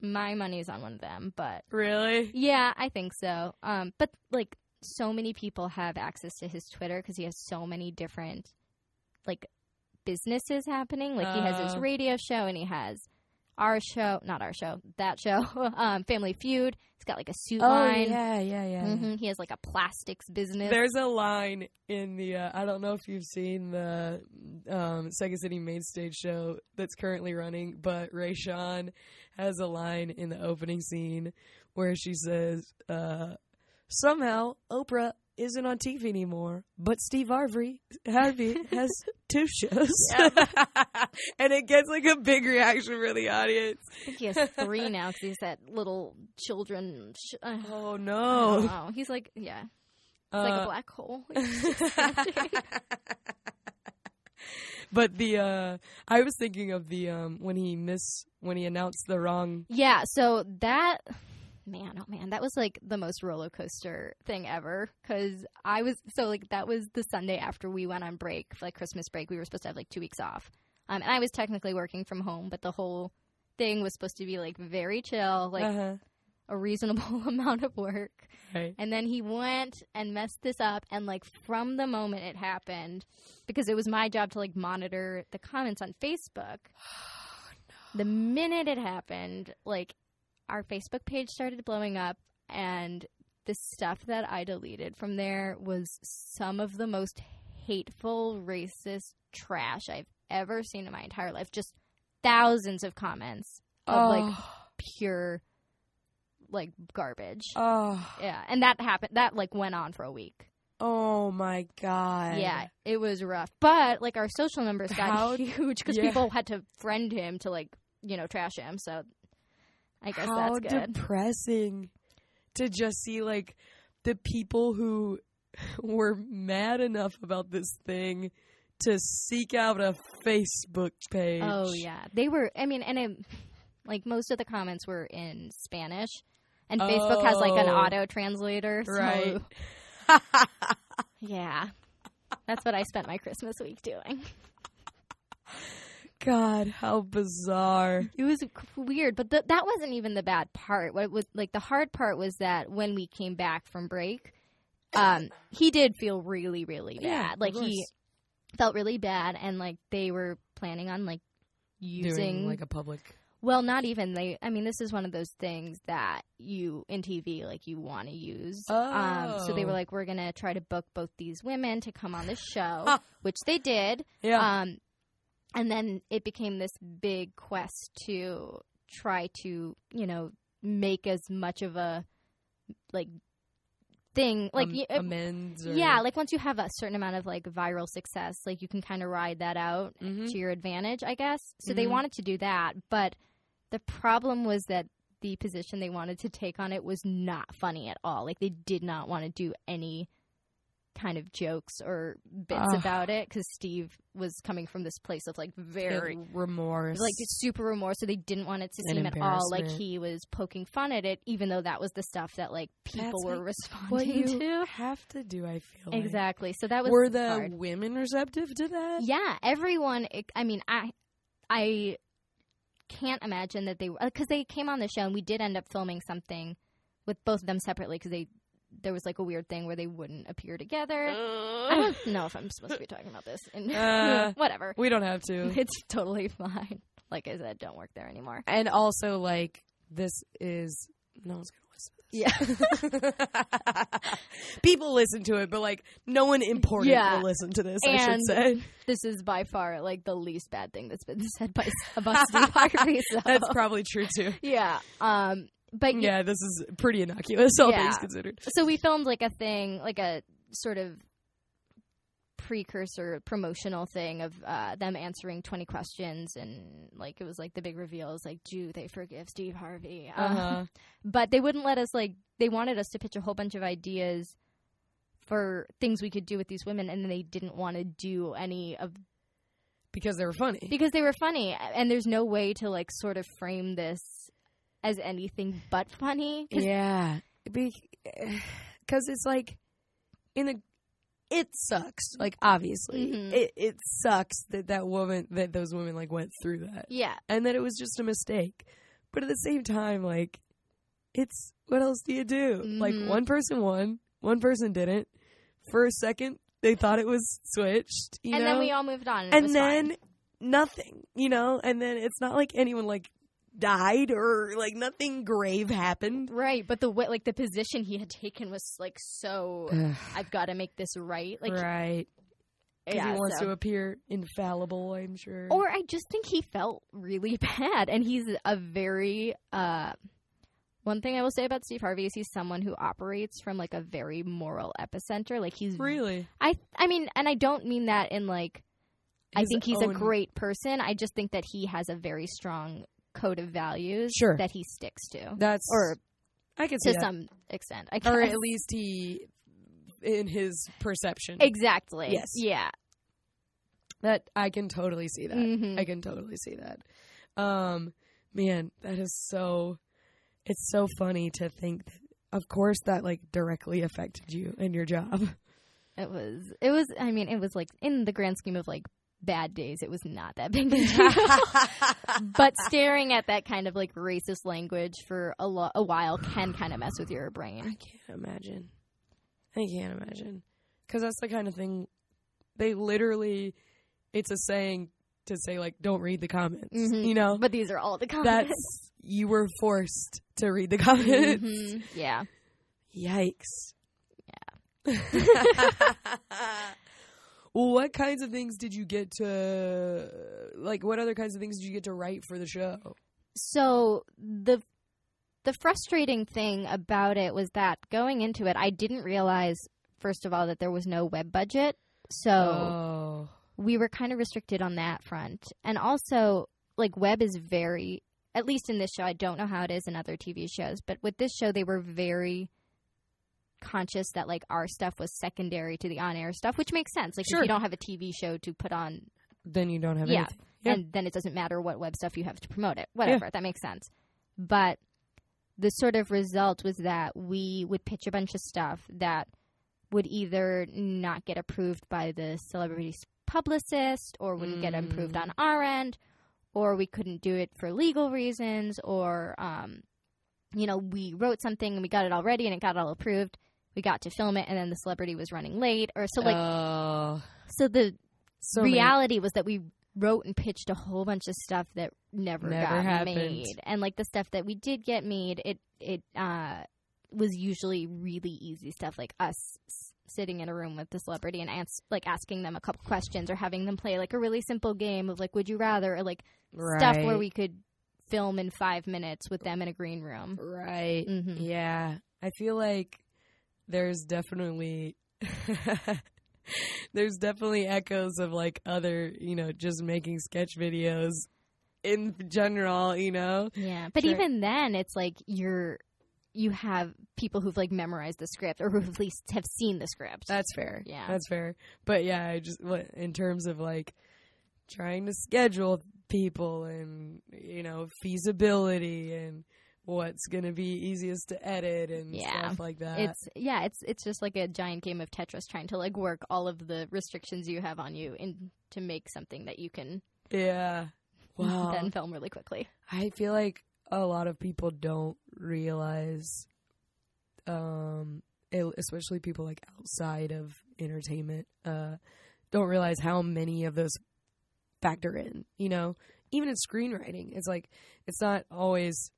my money's on one of them, but Really? yeah, I think so. Um, but like so many people have access to his Twitter because he has so many different like businesses happening. Like he has his Uh. radio show and he has our show, not our show, that show, um, Family Feud. He's got like a suit Oh line. yeah, yeah, yeah. hmm He has like a plastics business. There's a line in the uh, I don't know if you've seen the um, Second City Main Stage show that's currently running, but Rashawn has a line in the opening scene where she says, uh, "Somehow Oprah isn't on TV anymore, but Steve Harvey Harvey has two shows," and it gets like a big reaction from the audience. I think he has three now because he's that little children. Sh- uh, Oh I don't no! know. He's like, yeah, it's like Uh, a black hole. but the uh I was thinking of the um when he miss when he announced the wrong yeah, so that man, oh man, that was like the most roller coaster thing ever. Because I was so like that was the Sunday after we went on break, like Christmas break. We were supposed to have like two weeks off, um, and I was technically working from home, but the whole thing was supposed to be like very chill, like uh-huh. a reasonable amount of work. Right. And then he went and messed this up and like from the moment it happened because it was my job to like monitor the comments on Facebook. The minute it happened, like our Facebook page started blowing up and the stuff that I deleted from there was some of the most hateful, racist trash I've ever seen in my entire life. Just thousands of comments of like pure like garbage. oh, Yeah, and that happened. That like went on for a week. oh my god. Yeah, it was rough. But like our social numbers got How- huge because yeah. people had to friend him to like you know trash him. So I guess How that's good. depressing to just see like the people who were mad enough about this thing to seek out a Facebook page. Oh yeah, they were. I mean, and it, like most of the comments were in Spanish, and Facebook has like an Oh. auto translator. So, Right. Yeah, that's what I spent my Christmas week doing. God, how bizarre. It was weird, but th- that wasn't even the bad part. What was like the hard part was that when we came back from break, um, he did feel really, really bad. Yeah, like he felt really bad, and like they were planning on like using Doing like a public. Well, not even they. I mean, this is one of those things that you in TV like you want to use. Um, so they were Oh. like, we're gonna try to book both these women to come on the show, which they did. Yeah. Um, and then it became this big quest to try to, you know, make as much of a like thing like y- uh, amends. Or, yeah, like once you have a certain amount of like viral success, like you can kind of ride that out Mhm. to your advantage, I guess. So they Mhm. wanted to do that, but the problem was that the position they wanted to take on it was not funny at all. Like they did not want to do any kind of jokes or bits Ugh. about it because Steve was coming from this place of like very remorse. like super remorse, so they didn't want it to seem at all like he was poking fun at it, even though that was the stuff that like people That's, were like, responding what you to. have to do. I feel like. Exactly. So that was Were the hard. women receptive to that? Yeah, everyone. I mean, I, I can't imagine that they uh, were. because they came on the show and we did end up filming something with both of them separately because they there was like a weird thing where they wouldn't appear together. I don't know if I'm supposed to be talking about this. And Uh, whatever, We don't have to. it's totally fine. Like I said, don't work there anymore. And also, like, this is no one's gonna listen. To Yeah. People listen to it, but like, no one important Yeah. will listen to this. I should say this is by far like the least bad thing that's been said by about Steve Harvey. So. that's probably true too. yeah. Um. But Yeah, this is pretty innocuous, all Yeah. things considered. so we filmed like a thing, like a sort of precursor promotional thing of uh, them answering 20 questions and like it was like the big reveals like do they forgive steve harvey Um, Uh-huh. but they wouldn't let us like they wanted us to pitch a whole bunch of ideas for things we could do with these women and they didn't want to do any of Because they were funny. because they were funny and there's no way to like sort of frame this as anything but funny 'Cause- Yeah, because it's like in the It sucks. Like obviously, Mhm. it it sucks that that woman that those women like went through that. yeah and that it was just a mistake. But at the same time, like, it's what else do you do? Like, Mhm. one person won, one person didn't. For a second, they thought it was switched, you and know? then we all moved on and, and then fine. nothing, you know? And then it's not like anyone, like, died or, like, nothing grave happened. Right, but the way, like the position he had taken was like so. I've got to make this right. Like, right. yeah, he wants so- to appear infallible, I'm sure. Or I just think he felt really bad, and he's a very. uh One thing I will say about Steve Harvey is he's someone who operates from like a very moral epicenter. Like he's really? I I mean, and I don't mean that in like. I His think he's a own- great person. I just think that he has a very strong code of values Sure. that he sticks to, That's. or I see to some extent. I guess. Or at least he, in his perception. exactly. Yes. Yeah. That I can totally see that. Mhm. I can totally see that. Um, man, that is so. It's so funny to think that. Of course, that like directly affected you and your job. It was. It was. I mean, it was like in the grand scheme of like bad days, it was not that big a deal. but staring at that kind of like racist language for a, lo- a while can kind of mess with your brain. I can't imagine. I can't imagine. Because that's the kind of thing they literally, it's a saying to say, like, don't read the comments. Mhm. You know? But these are all the comments. That's, you were forced to read the comments. Mhm. Yeah. Yikes. Yeah. what kinds of things did you get to, like, what other kinds of things did you get to write for the show? So the the frustrating thing about it was that going into it, I didn't realize first of all that there was no web budget. So Oh. we were kind of restricted on that front. And also, like, web is very, at least in this show, I don't know how it is in other TV shows, but with this show, they were very conscious that, like, our stuff was secondary to the on air stuff, which makes sense. Like, Sure. if you don't have a TV show to put on, Then you don't have Yeah. anything. Yeah. and then it doesn't matter what web stuff you have to promote it. Whatever, that makes sense. But the sort of result was that we would pitch a bunch of stuff that would either not get approved by the celebrity's publicist or wouldn't get approved Mm. on our end or we couldn't do it for legal reasons or um, you know we wrote something and we got it all ready and it got all approved we got to film it and then the celebrity was running late or so like Oh. so the so many- reality was that we wrote and pitched a whole bunch of stuff that never, Never got happened. made and like the stuff that we did get made it it uh was usually really easy stuff like us sitting in a room with the celebrity and ans- like asking them a couple questions or having them play like a really simple game of like would you rather or like stuff where we could film in five minutes with them in a green room Right. Mhm. Yeah. I feel like there's definitely there's definitely echoes of like other, you know, just making sketch videos in general, you know. Yeah, but Sure. even then, it's like you're you have people who've like memorized the script or who at least have seen the script. That's fair. Yeah. That's fair. But yeah, I just in terms of like trying to schedule people and you know feasibility and what's going to be easiest to edit and Yeah. stuff like that. it's yeah, it's it's just like a giant game of Tetris trying to like work all of the restrictions you have on you in to make something that you can yeah. Wow. then film really quickly. I feel like a lot of people don't realize, um, it- especially people like outside of entertainment, uh, don't realize how many of those factor in. You know, even in screenwriting, it's like it's not always.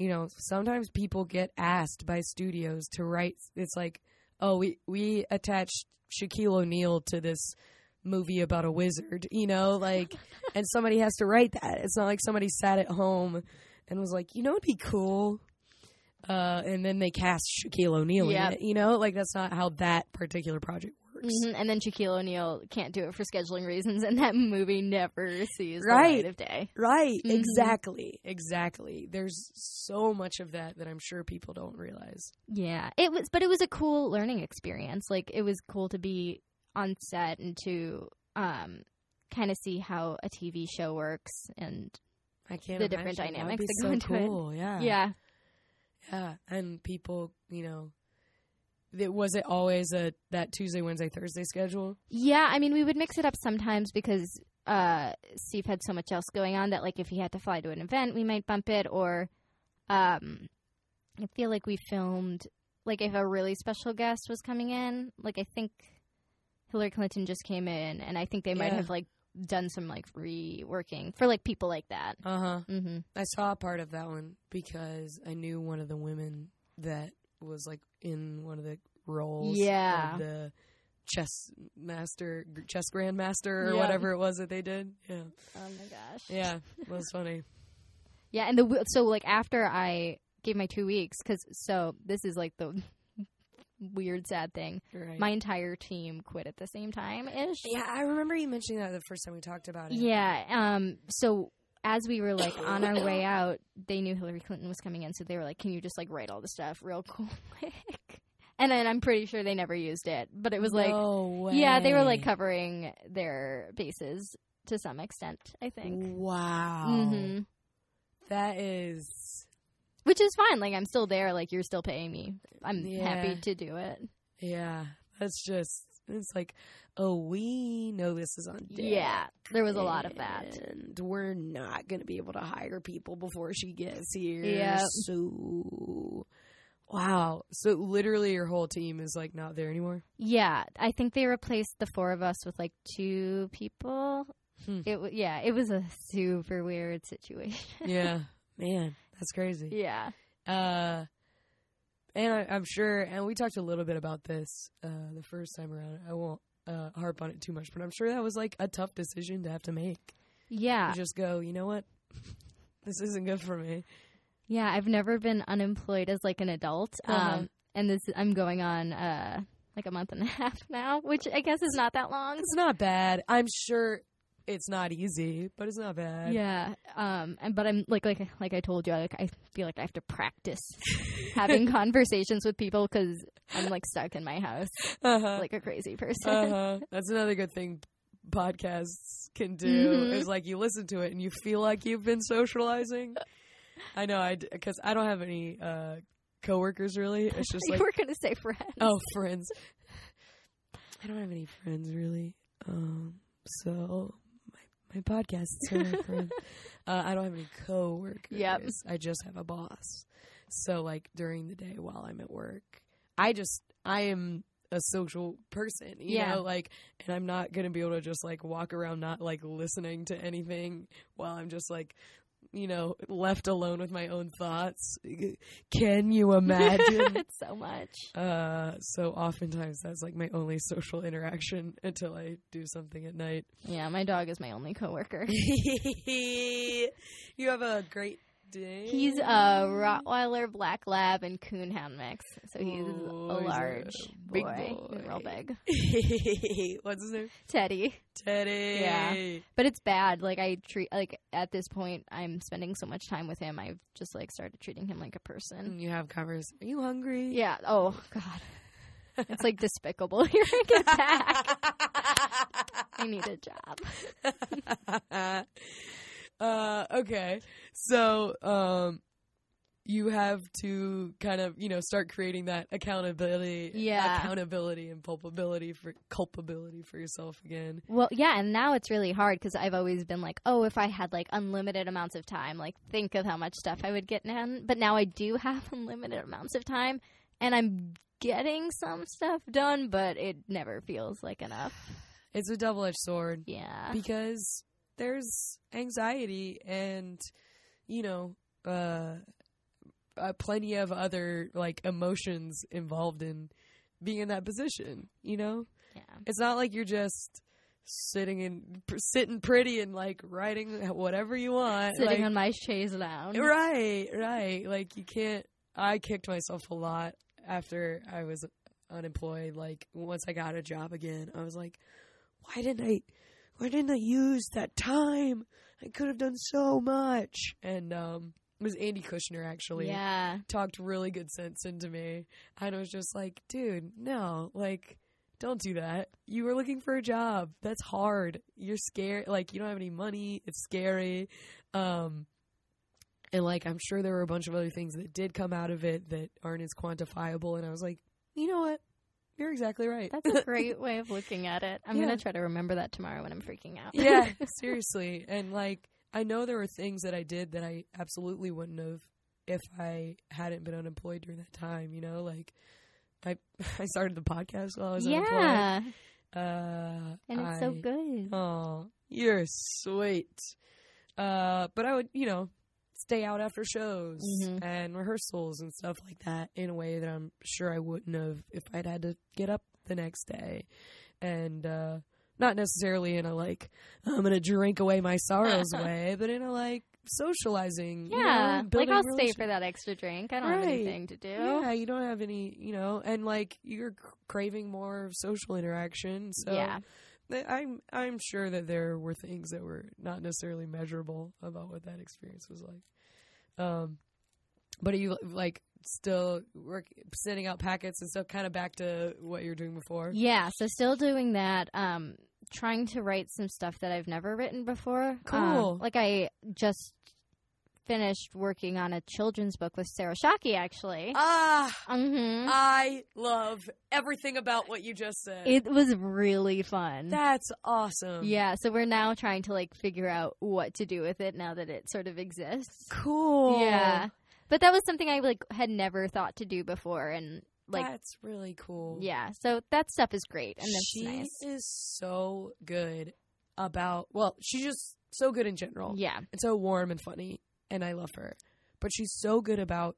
You know, sometimes people get asked by studios to write. It's like, oh, we we attached Shaquille O'Neal to this movie about a wizard. You know, like and somebody has to write that. It's not like somebody sat at home and was like, you know, it'd be cool. Uh, and then they cast Shaquille O'Neal it. You know, like that's not how that particular project works. Mhm, And then Shaquille O'Neal can't do it for scheduling reasons, and that movie never sees the Right. light of day. Right? Mhm. Exactly. Exactly. There's so much of that that I'm sure people don't realize. Yeah, it was, but it was a cool learning experience. Like it was cool to be on set and to um, kind of see how a TV show works. And I can't. The different imagine. That dynamics that go so into it. Yeah. yeah, Yeah. And people, you know, it, was it always a that Tuesday, Wednesday, Thursday schedule? yeah. I mean, we would mix it up sometimes because uh, Steve had so much else going on that, like, if he had to fly to an event, we might bump it. Or um, I feel like we filmed like if a really special guest was coming in. Like I think Hillary Clinton just came in, and I think they might Yeah. have like done some like reworking for like people like that. Uh huh. hmm I saw a part of that one because I knew one of the women that was like in one of the roles. Yeah. Of the chess master, chess grandmaster, or Yeah. whatever it was that they did. Yeah. Oh my gosh. Yeah. It was funny. Yeah, and the so like after I gave my two weeks, because so this is like the weird sad thing. Right. My entire team quit at the same time ish. yeah, I remember you mentioning that the first time we talked about it. Yeah. Um. So as we were like on our way out, they knew Hillary Clinton was coming in, so they were like, "Can you just like write all the stuff real quick?" and then I'm pretty sure they never used it, but it was like, no yeah, they were like covering their bases to some extent. I think. Wow. hmm That is. Which is fine. Like I'm still there. Like you're still paying me. I'm Yeah. happy to do it. Yeah. That's just. It's like, oh, we know this is on deck. Yeah, there was a lot of that. And we're not going to be able to hire people before she gets here. Yeah. So, wow. So, literally, your whole team is like not there anymore? Yeah, I think they replaced the four of us with like two people. Hmm. It yeah, it was a super weird situation. yeah. Man, that's crazy. yeah. Uh, and I, I'm sure, and we talked a little bit about this uh, the first time around. I won't uh, harp on it too much, but I'm sure that was like a tough decision to have to make. Yeah. To just go, you know what? this isn't good for me. Yeah, I've never been unemployed as like an adult. Uh-huh. Um and this I'm going on uh like a month and a half now, which I guess is not that long. It's not bad. I'm sure it's not easy, but it's not bad. Yeah. Um and but I'm like like like I told you, like I feel like I have to practice having conversations with people cuz I'm like stuck in my house Uh-huh. like a crazy person. uh-huh. That's another good thing podcasts can do Mhm. is like you listen to it and you feel like you've been socializing. I know I because I don't have any uh coworkers really. It's just you like were going to say friends. oh friends. I don't have any friends really. Um so my podcasts are my. Uh, I don't have any coworkers. Yep. I just have a boss. So like during the day while I'm at work, I just I am a social person, you Yeah. know, like and I'm not going to be able to just like walk around not like listening to anything while I'm just like you know, left alone with my own thoughts. Can you imagine? it's so much. uh so oftentimes that's like my only social interaction until I do something at night. Yeah, my dog is my only coworker. you have a great day. He's a Rottweiler, Black Lab, and Coonhound mix. So he's Ooh, a he's a large big boy. boy. He's real big. What's his name? Teddy. Teddy. Yeah. But it's bad. Like I treat like at this point I'm spending so much time with him. I've just like started treating him like a person. You have covers. Are you hungry? Yeah. Oh god. It's like despicable hearing it back. I need a job. Uh, okay. So, um, you have to kind of, you know, start creating that accountability, Yeah. accountability and culpability for culpability for yourself again. Well, yeah, and now it's really hard because I've always been like, oh, if I had like unlimited amounts of time, like think of how much stuff I would get done. But now I do have unlimited amounts of time, and I'm getting some stuff done, but it never feels like enough. It's a double edged sword Yeah. because there's anxiety and, you know, uh, uh, plenty of other like emotions involved in being in that position, you know? Yeah. It's not like you're just sitting in pr- sitting pretty and like writing whatever you want. Sitting like, on my chaise lounge. right, right. Like you can't. I kicked myself a lot after I was unemployed. Like once I got a job again, I was like, why didn't I? Why didn't I use that time? I could have done so much. And um, it was Andy Kushner actually Yeah. talked really good sense into me. And I was just like, dude, no, like, don't do that. You were looking for a job. That's hard. You're scared. Like, you don't have any money. It's scary. Um, and like, I'm sure there were a bunch of other things that did come out of it that aren't as quantifiable. And I was like, you know what? You're exactly right. That's a great way of looking at it. I'm Yeah. gonna try to remember that tomorrow when I'm freaking out. yeah, seriously. And like, I know there were things that I did that I absolutely wouldn't have if I hadn't been unemployed during that time. You know, like I I started the podcast while I was unemployed. yeah. Uh, And it's so good. Oh, you're sweet. Uh, but I would, you know, stay out after shows Mhm. and rehearsals and stuff like that in a way that I'm sure I wouldn't have if I'd had to get up the next day. And uh, not necessarily in a like, I'm going to drink away my sorrows way, but in a like socializing. you know, yeah. like I'll stay for that extra drink. I don't have anything to do. Yeah, you don't have any, you know, and like you're craving more social interaction. So yeah. I'm I'm sure that there were things that were not necessarily measurable about what that experience was like. Um, but are you like still work sending out packets and stuff? Kind of back to what you were doing before. Yeah, so still doing that. Um, trying to write some stuff that I've never written before. Um, Cool. like I just finished working on a children's book with Sarah Shockey, actually. Ah, hmm I love everything about what you just said. It was really fun. That's awesome. yeah, so we're now trying to like figure out what to do with it now that it sort of exists. Cool. Yeah. But that was something I like had never thought to do before and like That's really cool. yeah, so that stuff is great and that's she nice. is so good about well, she's just so good in general. Yeah. And so warm and funny and I love her. But she's so good about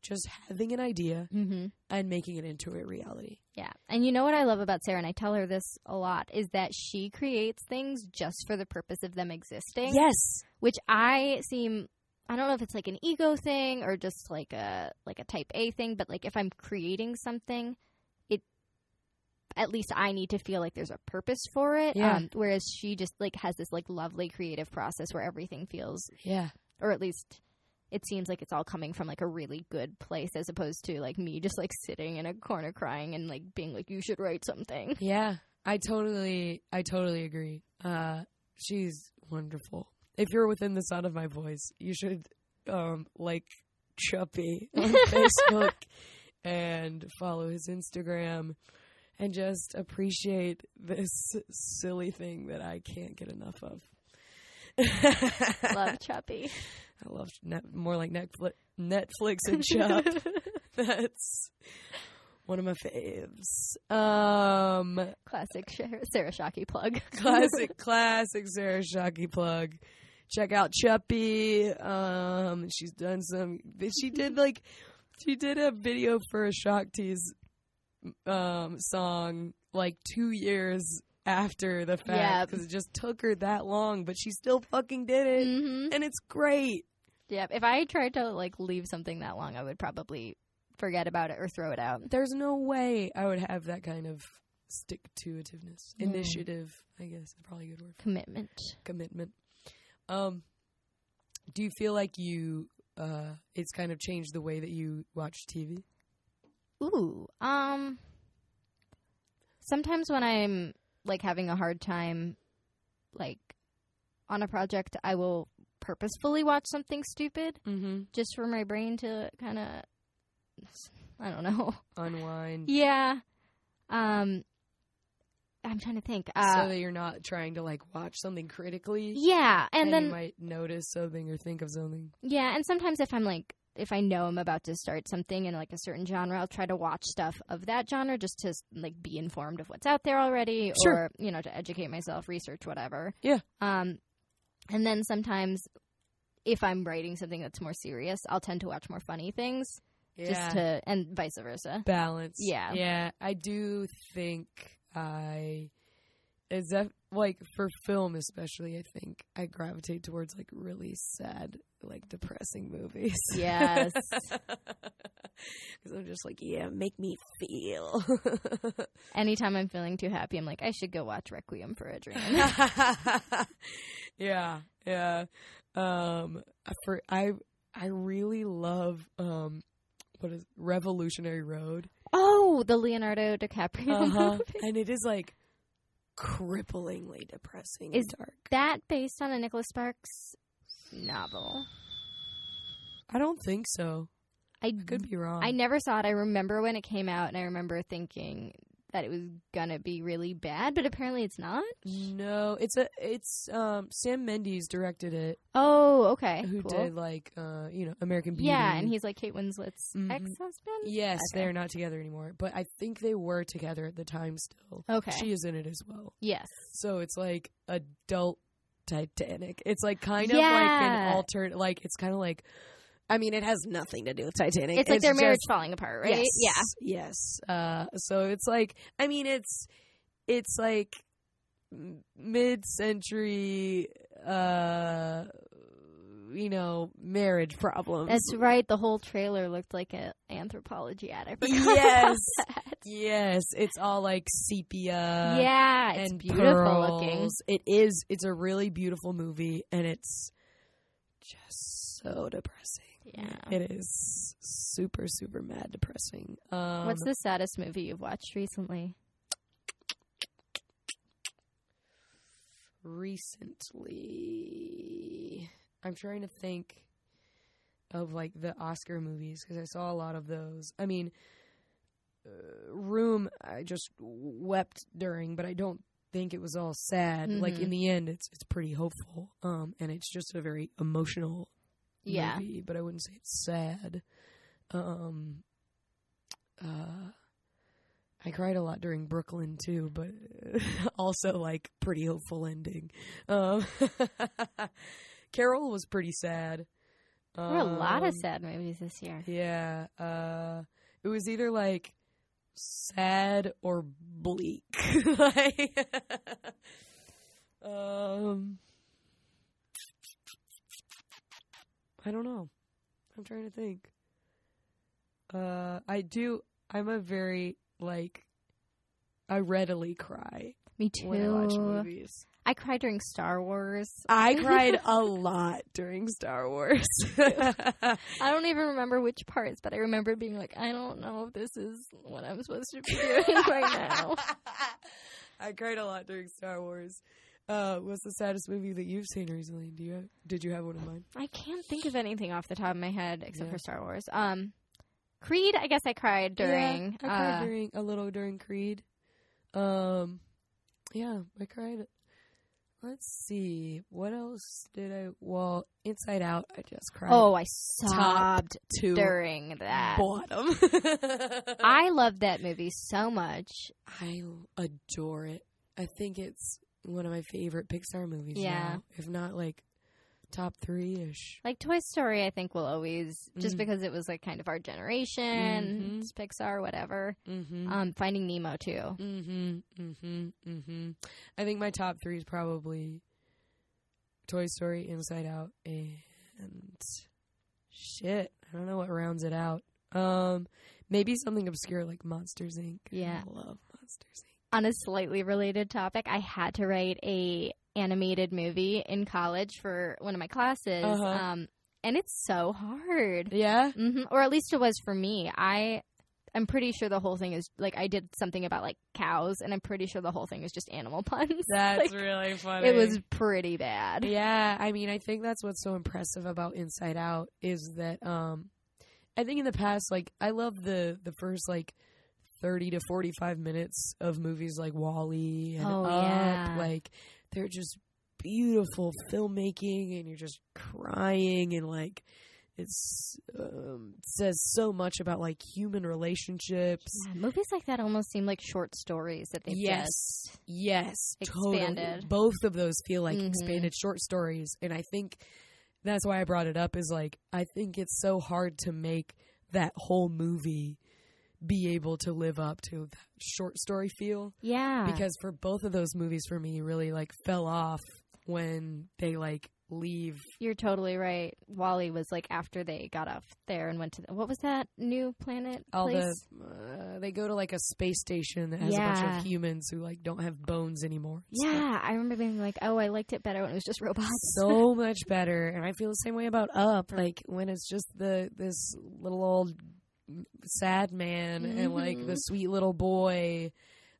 just having an idea Mhm. and making it into a reality. Yeah. And you know what I love about Sarah and I tell her this a lot is that she creates things just for the purpose of them existing. Yes. which I seem I don't know if it's like an ego thing or just like a like a type A thing, but like if I'm creating something, it at least I need to feel like there's a purpose for it. Yeah. Um, whereas she just like has this like lovely creative process where everything feels, Yeah. Or at least it seems like it's all coming from like a really good place, as opposed to like me just like sitting in a corner crying and like being like, "You should write something." Yeah. I totally I totally agree. Uh she's wonderful. If you're within the sound of my voice, you should um like Chuppy on Facebook and follow his Instagram and just appreciate this silly thing that I can't get enough of. Love Chuppy. I love net, more like Netflix, Netflix and Chup. That's one of my faves. Um, Classic Sarah Shockey plug. classic, classic Sarah Shockey plug. Check out Chuppy. Um, she's done some. She did like, she did a video for a Shock Tease um song like two years after the fact because it just took her that long, but she still fucking did it, hmm and it's great. Yep. If I tried to like leave something that long, I would probably forget about it or throw it out. There's no way I would have that kind of stick to itiveness, Mm. initiative. I guess is probably a good word. Commitment. commitment. Um, do you feel like you uh, it's kind of changed the way that you watch TV? Ooh. Um. Sometimes when I'm like having a hard time, like on a project, I will purposefully watch something stupid Mm-hmm. just for my brain to kind of, I don't know. Unwind, Yeah. Um. I'm trying to think. Uh, so that you're not trying to like watch something critically, yeah, and, and, then you might notice something or think of something. Yeah, and sometimes if I'm like if I know I'm about to start something in like a certain genre, I'll try to watch stuff of that genre just to like be informed of what's out there already Sure. or you know to educate myself, research whatever. Yeah. Um and then sometimes if I'm writing something that's more serious, I'll tend to watch more funny things just to and vice versa. balance. Yeah. yeah. I do think I is that like for film especially. I think I gravitate towards like really sad, like depressing movies. Yes. Because I'm just like, yeah, make me feel. Anytime I'm feeling too happy, I'm like I should go watch Requiem for a Dream. yeah, yeah. Um, I- for I, I really love um, what is Revolutionary Road? oh, the Leonardo DiCaprio Uh-huh. movie. and it is like cripplingly depressing Is and dark. That based on a Nicholas Sparks novel. I don't think so. I I could be wrong. I never saw it. I remember when it came out, and I remember thinking that it was gonna be really bad, but apparently it's not. no, it's a it's um Sam Mendes directed it, Oh, okay. who cool. did like uh you know American Beauty. Yeah, and he's like Kate Winslet's Mhm. ex-husband. yes, Okay. they're not together anymore, but I think they were together at the time still. Okay. She is in it as well. yes. So it's like adult Titanic. It's like kind of like an alternate. Like it's kind of like. I mean, it has nothing to do with Titanic. It's like their marriage just- falling apart, right? Yes, Yes. Uh, so it's like. I mean, it's it's like mid-century. Uh, you know, marriage problems. Yeah. That's right. The whole trailer looked like an Anthropologie ad. I forgot Yes. yes, it's all like sepia. yeah, it's and beautiful looking. It is. It's a really beautiful movie, and it's just so depressing. Yeah. it is super, super mad depressing. Um, What's the saddest movie you've watched recently? recently? I'm trying to think. of like the Oscar movies because I saw a lot of those. I mean, uh, Room I just wept during, but I don't think it was all sad. Like Mhm. in the end, it's it's pretty hopeful, um, and it's just a very emotional Yeah. movie. But I wouldn't say it's sad. Um, uh, I cried a lot during Brooklyn too, but also like pretty hopeful ending. Um, Carol was pretty sad. There were a lot of Um, sad movies this year. Yeah, uh, it was either like sad or bleak. like, um, I don't know. I'm trying to think. Uh, I do. I'm a very like. I readily cry Me too. when I watch movies. I cried during Star Wars. I cried a lot during Star Wars. I don't even remember which parts, but I remember being like, I don't know if this is what I'm supposed to be doing right now. I cried a lot during Star Wars. Uh, what's the saddest movie that you've seen recently? Do you have, did you have one in mind? I can't think of anything off the top of my head except Yeah. for Star Wars. Um, Creed, I guess I cried during. Yeah, I cried uh, during a little during Creed. Um, yeah, I cried. Let's see, what else did I? Well, Inside Out, I just cried. oh, I sobbed to during that. bottom. I love that movie so much. I adore it. I think it's one of my favorite Pixar movies. Yeah. now, if not like top three ish. Like Toy Story, I think will always just Mhm. because it was like kind of our generation, Mhm. it's Pixar, whatever. Mm-hmm. Um, Finding Nemo too. mm-hmm. Mm-hmm. Mm-hmm. I think my top three is probably Toy Story, Inside Out, and shit. I don't know what rounds it out. Um, maybe something obscure like Monsters Inc. Yeah. I love Monsters Inc. On a slightly related topic, I had to write a animated movie in college for one of my classes, Uh-huh. um, and it's so hard. Yeah. hmm Or at least it was for me. I. I'm pretty sure the whole thing is like I did something about like cows, and I'm pretty sure the whole thing is just animal puns. That's Like, really funny. it was pretty bad. Yeah, I mean, I think that's what's so impressive about Inside Out is that um I think in the past like I love the the first like 30 to 45 minutes of movies like WALL-E and Oh, Up yeah. like they're just beautiful filmmaking and you're just crying and like it's um, says so much about like human relationships. Yeah, movies like that almost seem like short stories that they've Yes. just Yes, totally. Expanded. Both of those feel like Mhm. expanded short stories, and I think that's why I brought it up. Is like I think it's so hard to make that whole movie be able to live up to that short story feel yeah. because for both of those movies for me really like fell off when they like leave You're totally right. WALL-E was like after they got off there and went to the, what was that new planet all place? the uh, they go to like a space station that has a bunch of humans who like don't have bones anymore yeah, I remember being like, oh, I liked it better when it was just robots. so much better and i feel the same way about up like when it's just the this little old sad man and like the Mhm. sweet little boy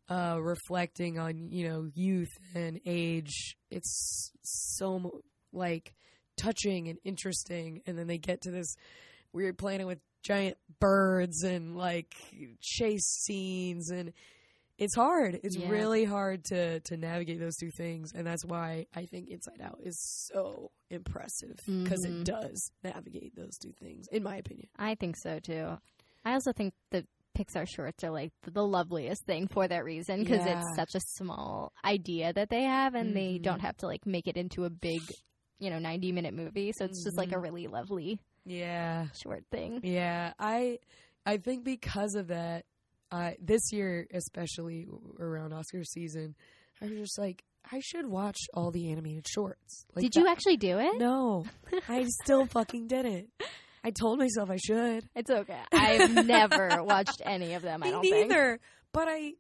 uh reflecting on you know youth and age it's so like touching and interesting and then they get to this weird planet with giant birds and like chase scenes and it's hard. It's Yeah. really hard to to navigate those two things, and that's why I think Inside Out is so impressive because Mhm. it does navigate those two things, in my opinion. I think so too. I also think the Pixar shorts are like the loveliest thing for that reason because Yeah. it's such a small idea that they have and they Mhm. don't have to like make it into a big, you know, 90 minute movie. So it's just like a Mhm. really lovely Yeah, short thing. yeah. I I think because of that, uh, this year especially around Oscar season, I was just like, I should watch all the animated shorts. Like Did you actually do it? No, I still fucking didn't. I told myself I should. It's okay. I've never watched any of them. I don't think. neither. But I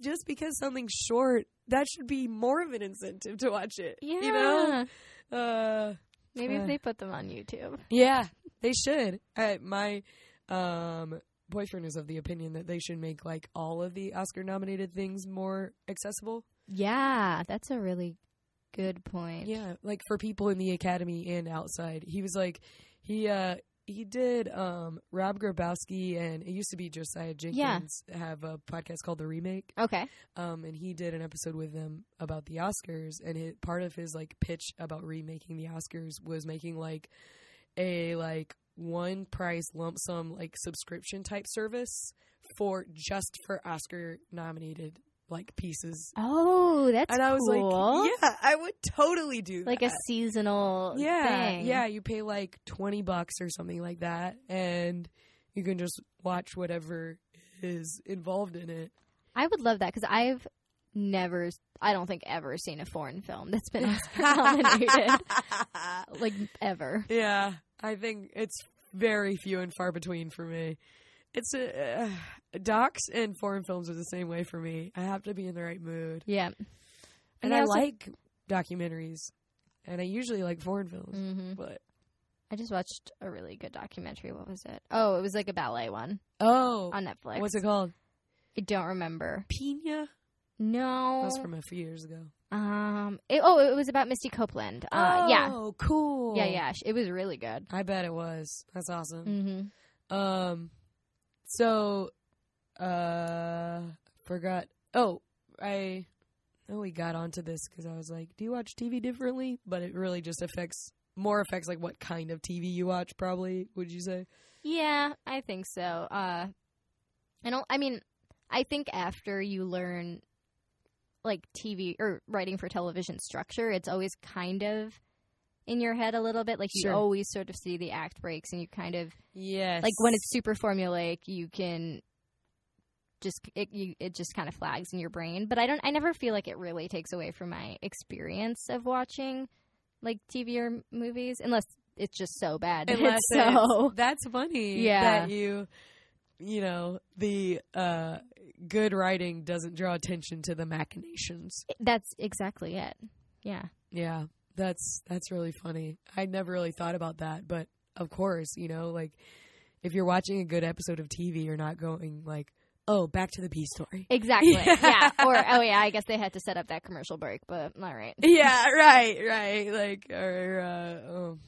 just because something's short, that should be more of an incentive to watch it. Yeah. You know? Uh Maybe Uh. if they put them on YouTube. yeah, they should. I, my um boyfriend is of the opinion that they should make like all of the Oscar nominated things more accessible. Yeah, that's a really good point. Yeah, like for people in the academy and outside. He was like He uh he did um Rob Grabowski and it used to be Josiah Jenkins have a podcast called The Remake. Okay. Um and he did an episode with them about the Oscars and it, part of his like pitch about remaking the Oscars was making like a like one price lump sum like subscription type service for just for Oscar nominated like pieces. Oh, that's and I was cool. like, yeah, I would totally do like a seasonal yeah, thing. yeah. You pay like twenty bucks or something like that, and you can just watch whatever is involved in it. I would love that because I've never, I don't think ever seen a foreign film that's been nominated, like ever. yeah, I think it's very few and far between for me. It's a uh, docs and foreign films are the same way for me. I have to be in the right mood, Yeah. and I I also- like documentaries, and I usually like foreign films, hmm but I just watched a really good documentary. What was it? Oh, it was like a ballet one oh, on Netflix. what's it called? I don't remember. Pina. No. That was from a few years ago. um. It, oh, it was about Misty Copeland. Uh, yeah. Oh, cool. Yeah, yeah. It was really good. I bet it was. That's awesome. Mm-hmm. Um, so, uh, forgot. Oh, I know we got onto this because I was like, "Do you watch TV differently?" But it really just affects more affects like what kind of TV you watch. Probably, would you say? Yeah, I think so. Uh, I don't. I mean, I think after you learn like TV or writing for television structure, it's always kind of in your head a little bit. Like you Sure. always sort of see the act breaks, and you kind of Yes. like when it's super formulaic, you can just it you, it just kind of flags in your brain. But I don't. I never feel like it really takes away from my experience of watching like TV or movies, unless it's just so bad. Unless it's so that's funny. Yeah. that you, you know, the uh, good writing doesn't draw attention to the machinations. that's exactly it. Yeah. Yeah, that's that's really funny. I never really thought about that, but of course, you know, like if you're watching a good episode of TV, you're not going like, "Oh, back to the B story." Exactly. Yeah. yeah. Or oh yeah, I guess they had to set up that commercial break, but all right. yeah, right, right. Like, or uh, oh,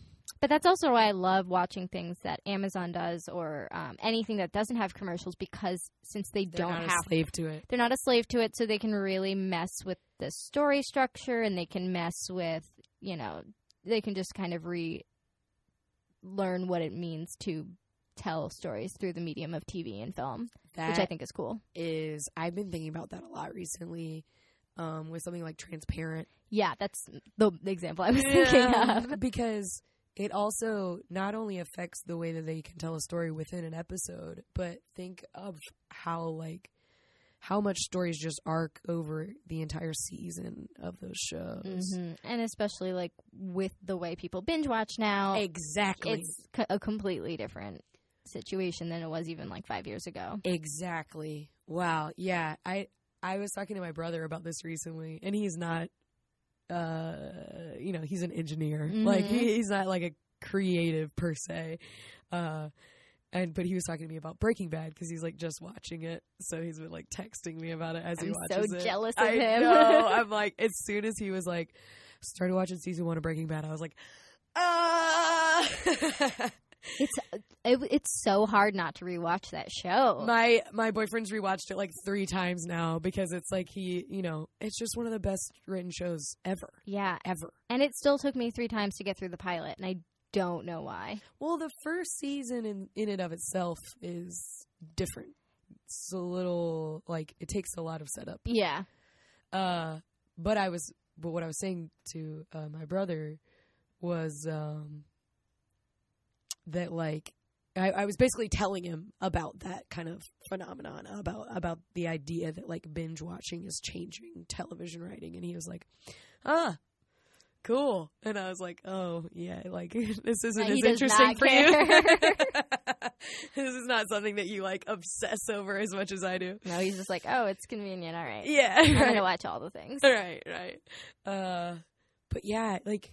But that's also why I love watching things that Amazon does or um, anything that doesn't have commercials because since they they're don't not have a slave to it. they're not a slave to it, so they can really mess with the story structure and they can mess with you know they can just kind of re learn what it means to tell stories through the medium of TV and film, That which I think is cool. is, I've been thinking about that a lot recently. Um, with something like transparent, Yeah, that's the, the example I was thinking of. because it also not only affects the way that they can tell a story within an episode, but think of how like how much stories just arc over the entire season of those shows. hmm And especially like with the way people binge watch now, Exactly. it's a completely different situation than it was even like five years ago. exactly. Wow. Yeah. I I was talking to my brother about this recently, and he's not. Uh, you know, he's an engineer. Like Mhm. he, he's not like a creative per se. Uh, and but he was talking to me about Breaking Bad because he's like just watching it, so he's been like texting me about it as he I'm so watches it. jealous of I him. know. I'm like, as soon as he was like, started watching season one of Breaking Bad, I was like, ah. It's it, it's so hard not to rewatch that show. my my boyfriend's rewatched it like three times now because it's like he, you know, it's just one of the best written shows ever, yeah, ever. and it still took me three times to get through the pilot, and I don't know why. Well, the first season in in and of itself is different. It's a little like it takes a lot of setup. Yeah, Uh, but I was, but what I was saying to uh, my brother was um, that like I, I was basically telling him about that kind of phenomenon about about the idea that like binge watching is changing television writing, and he was like, "Ah, cool," and I was like, "Oh yeah, like this isn't as interesting for you. this is not something that you like obsess over as much as I do." no, he's just like, oh, it's convenient. All right, Yeah, I'm right. gonna watch all the things. right, right. Uh, but yeah, like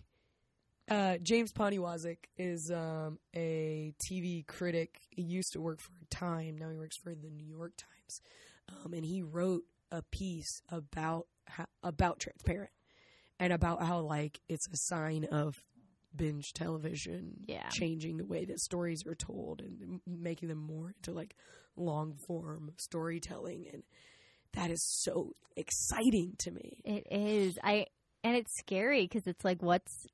uh, James Poniewozik is um, a TV critic. He used to work for Time. Now he works for the New York Times, um, and he wrote a piece about how, about transparent and about how like it's a sign of binge television, Yeah. changing the way that stories are told and m- making them more into like long form storytelling, and that is so exciting to me. It is. I and it's scary because it's like what's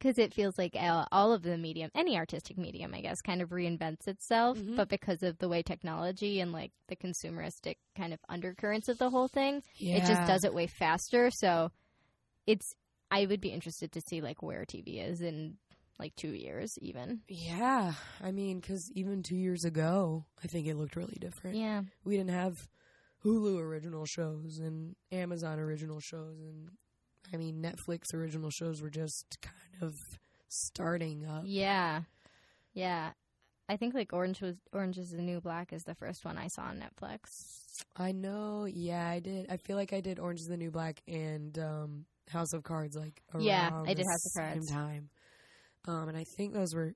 because it feels like all, all of the medium, any artistic medium, I guess, kind of reinvents itself. Mhm. But because of the way technology and like the consumeristic kind of undercurrents of the whole thing, it just does it way faster. So it's. I would be interested to see like where TV is in like two years, even. Yeah, I mean, because even two years ago, I think it looked really different. Yeah. We didn't have Hulu original shows and Amazon original shows, and I mean, Netflix original shows were just kind of starting up. Yeah. Yeah. I think like Orange was Orange is the New Black is the first one I saw on Netflix. I know, yeah, I did. I feel like I did Orange is the New Black and um, House of Cards like around Yeah, I did House of Cards. same time. Um, and I think those were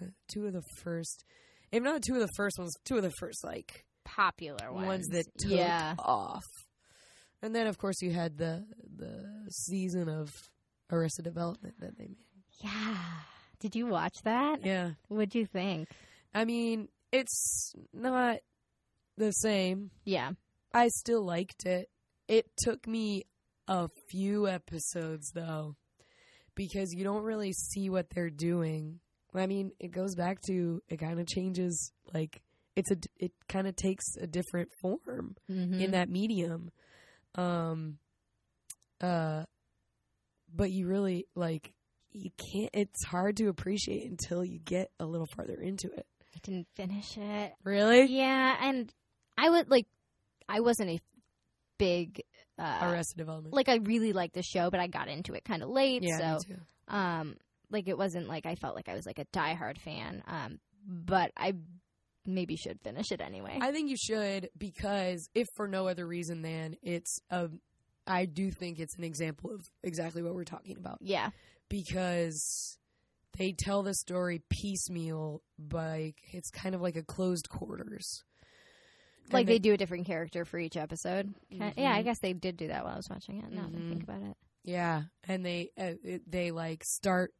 uh, two of the first, if not two of the first ones, two of the first like Popular ones. ones that took yeah. off. And then, of course, you had the the season of Arrested Development that they made. Yeah. Did you watch that? Yeah, What'd you think? I mean, it's not the same. Yeah. I still liked it. It took me a few episodes though, because you don't really see what they're doing. I mean, it goes back to it kind of changes. Like it's a it kind of takes a different form Mm-hmm. in that medium. Um, uh, but you really like you can't. It's hard to appreciate until you get a little farther into it. I didn't finish it. Really, Yeah, and I would like I wasn't a big uh Arrested Development. like I really liked the show, but I got into it kind of late, yeah, so um like it wasn't like I felt like I was like a diehard fan. Um but I maybe should finish it anyway. I think you should because if for no other reason than it's a, I do think it's an example of exactly what we're talking about yeah. because they tell the story piecemeal, like it's kind of like a closed quarters. Like And they do a different character for each episode. Kinda- Yeah, I Mhm. guess they did do that while I was watching it. Now that I think Mhm. about it. Yeah, and they uh, they like start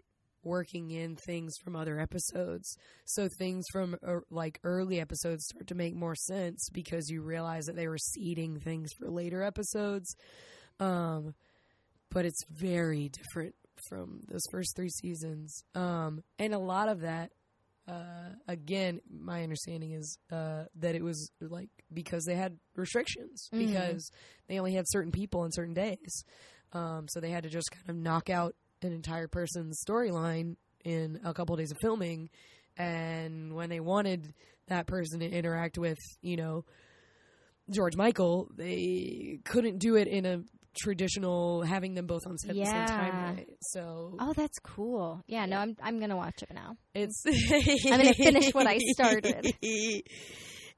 working in things from other episodes. So things from uh, like early episodes start to make more sense because you realize that they were seeding things for later episodes. Um but it's very different from those first 3 seasons. Um and a lot of that uh, again, my understanding is uh, that it was like because they had restrictions Mhm. because they only had certain people on certain days. Um, so they had to just kind of knock out an entire person's storyline in a couple days of filming. And when they wanted that person to interact with, you know, George Michael, they couldn't do it in a traditional having them both on set at the same time. Right? So Oh, that's cool. Yeah, no, I'm I'm gonna watch it now. it's I'm gonna finish what I started.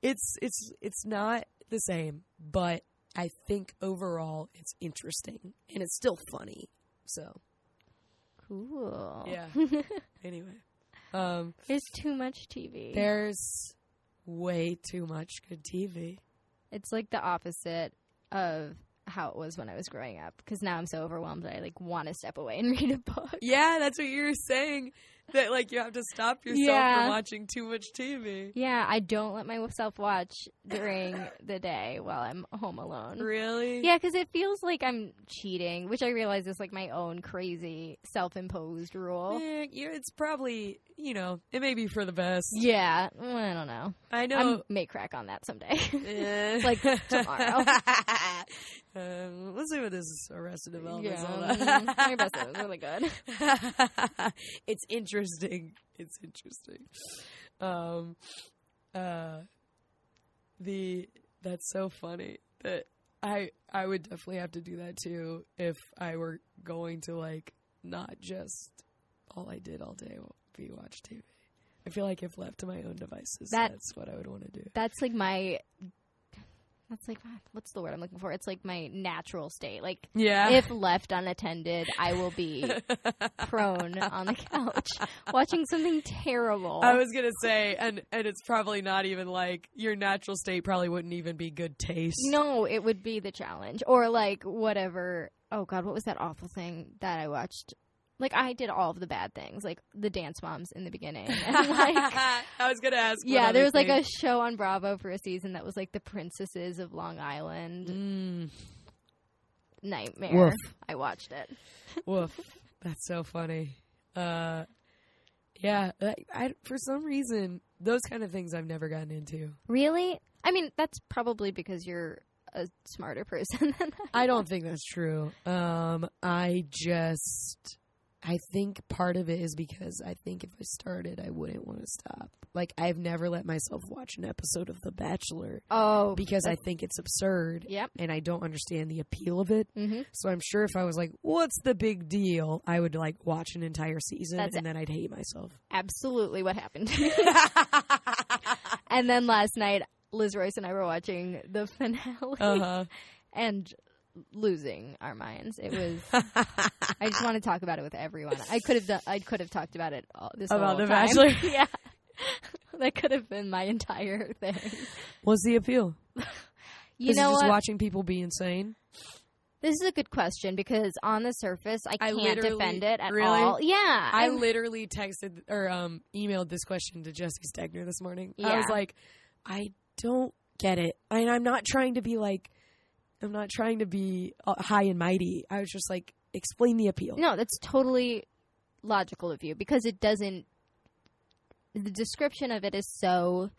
It's it's it's not the same, but I think overall it's interesting and it's still funny. So Cool. Yeah. anyway, um, There's too much TV. there's way too much good TV. It's like the opposite of how it was when I was growing up. Because now I'm so overwhelmed that I like want to step away and read a book. Yeah, that's what you were saying. That like you have to stop yourself Yeah. from watching too much TV. Yeah, I don't let myself watch during the day while I'm home alone. Really? Yeah, because it feels like I'm cheating, which I realize is like my own crazy self-imposed rule. Eh, yeah, it's probably you know it may be for the best. Yeah, I don't know. I I know. may crack on that someday. Eh. Like tomorrow. um, let's see what this Arrested Development is all about. your best is really good. it's interesting. It's interesting. Um, uh, the that's so funny that I I would definitely have to do that too if I were going to like not just all I did all day would be watch TV. I feel like if left to my own devices, That- that's what I would want to do. That's like my. That's like ah, what's the word I'm looking for? It's like my natural state. Like Yeah. if left unattended, I will be prone on the couch watching something terrible. I was gonna say, and and it's probably not even like your natural state. Probably wouldn't even be good taste. no, it would be the challenge or like whatever. Oh God, what was that awful thing that I watched? Like I did all of the bad things, like the dance moms in the beginning. And like I was gonna ask. yeah, there was like a show on Bravo for a season that was like the princesses of Long Island. Mm, Nightmare. Woof. I watched it. woof. That's so funny. Uh, yeah. I, I for some reason those kind of things I've never gotten into. Really? I mean, that's probably because you're a smarter person than I. I don't think that's true. Um, I just, I think part of it is because I think if I started, I wouldn't want to stop. Like I've never let myself watch an episode of The Bachelor Oh, because I think it's absurd Yep. and I don't understand the appeal of it. Mm-hmm. So I'm sure if I was like, "What's the big deal?" I would like watch an entire season That's and then I'd hate myself. Absolutely, what happened and then last night, Liz Royce and I were watching the finale uh-huh. and losing our minds. It was. I just want to talk about it with everyone. I could have. Done, I could have talked about it all, this About The time. Bachelor? yeah, that could have been my entire thing. What's the appeal? You is know it just what? watching people be insane? This is a good question because on the surface, I I can't defend it at really? all. Yeah, I I'm- literally texted or um, emailed this question to Jesse Stegner this morning. I was like, I don't get it. And I'm not trying to be like, I'm not trying to be uh, high and mighty. I was just like, explain the appeal. No, that's totally logical of you because it doesn't. The description of it is so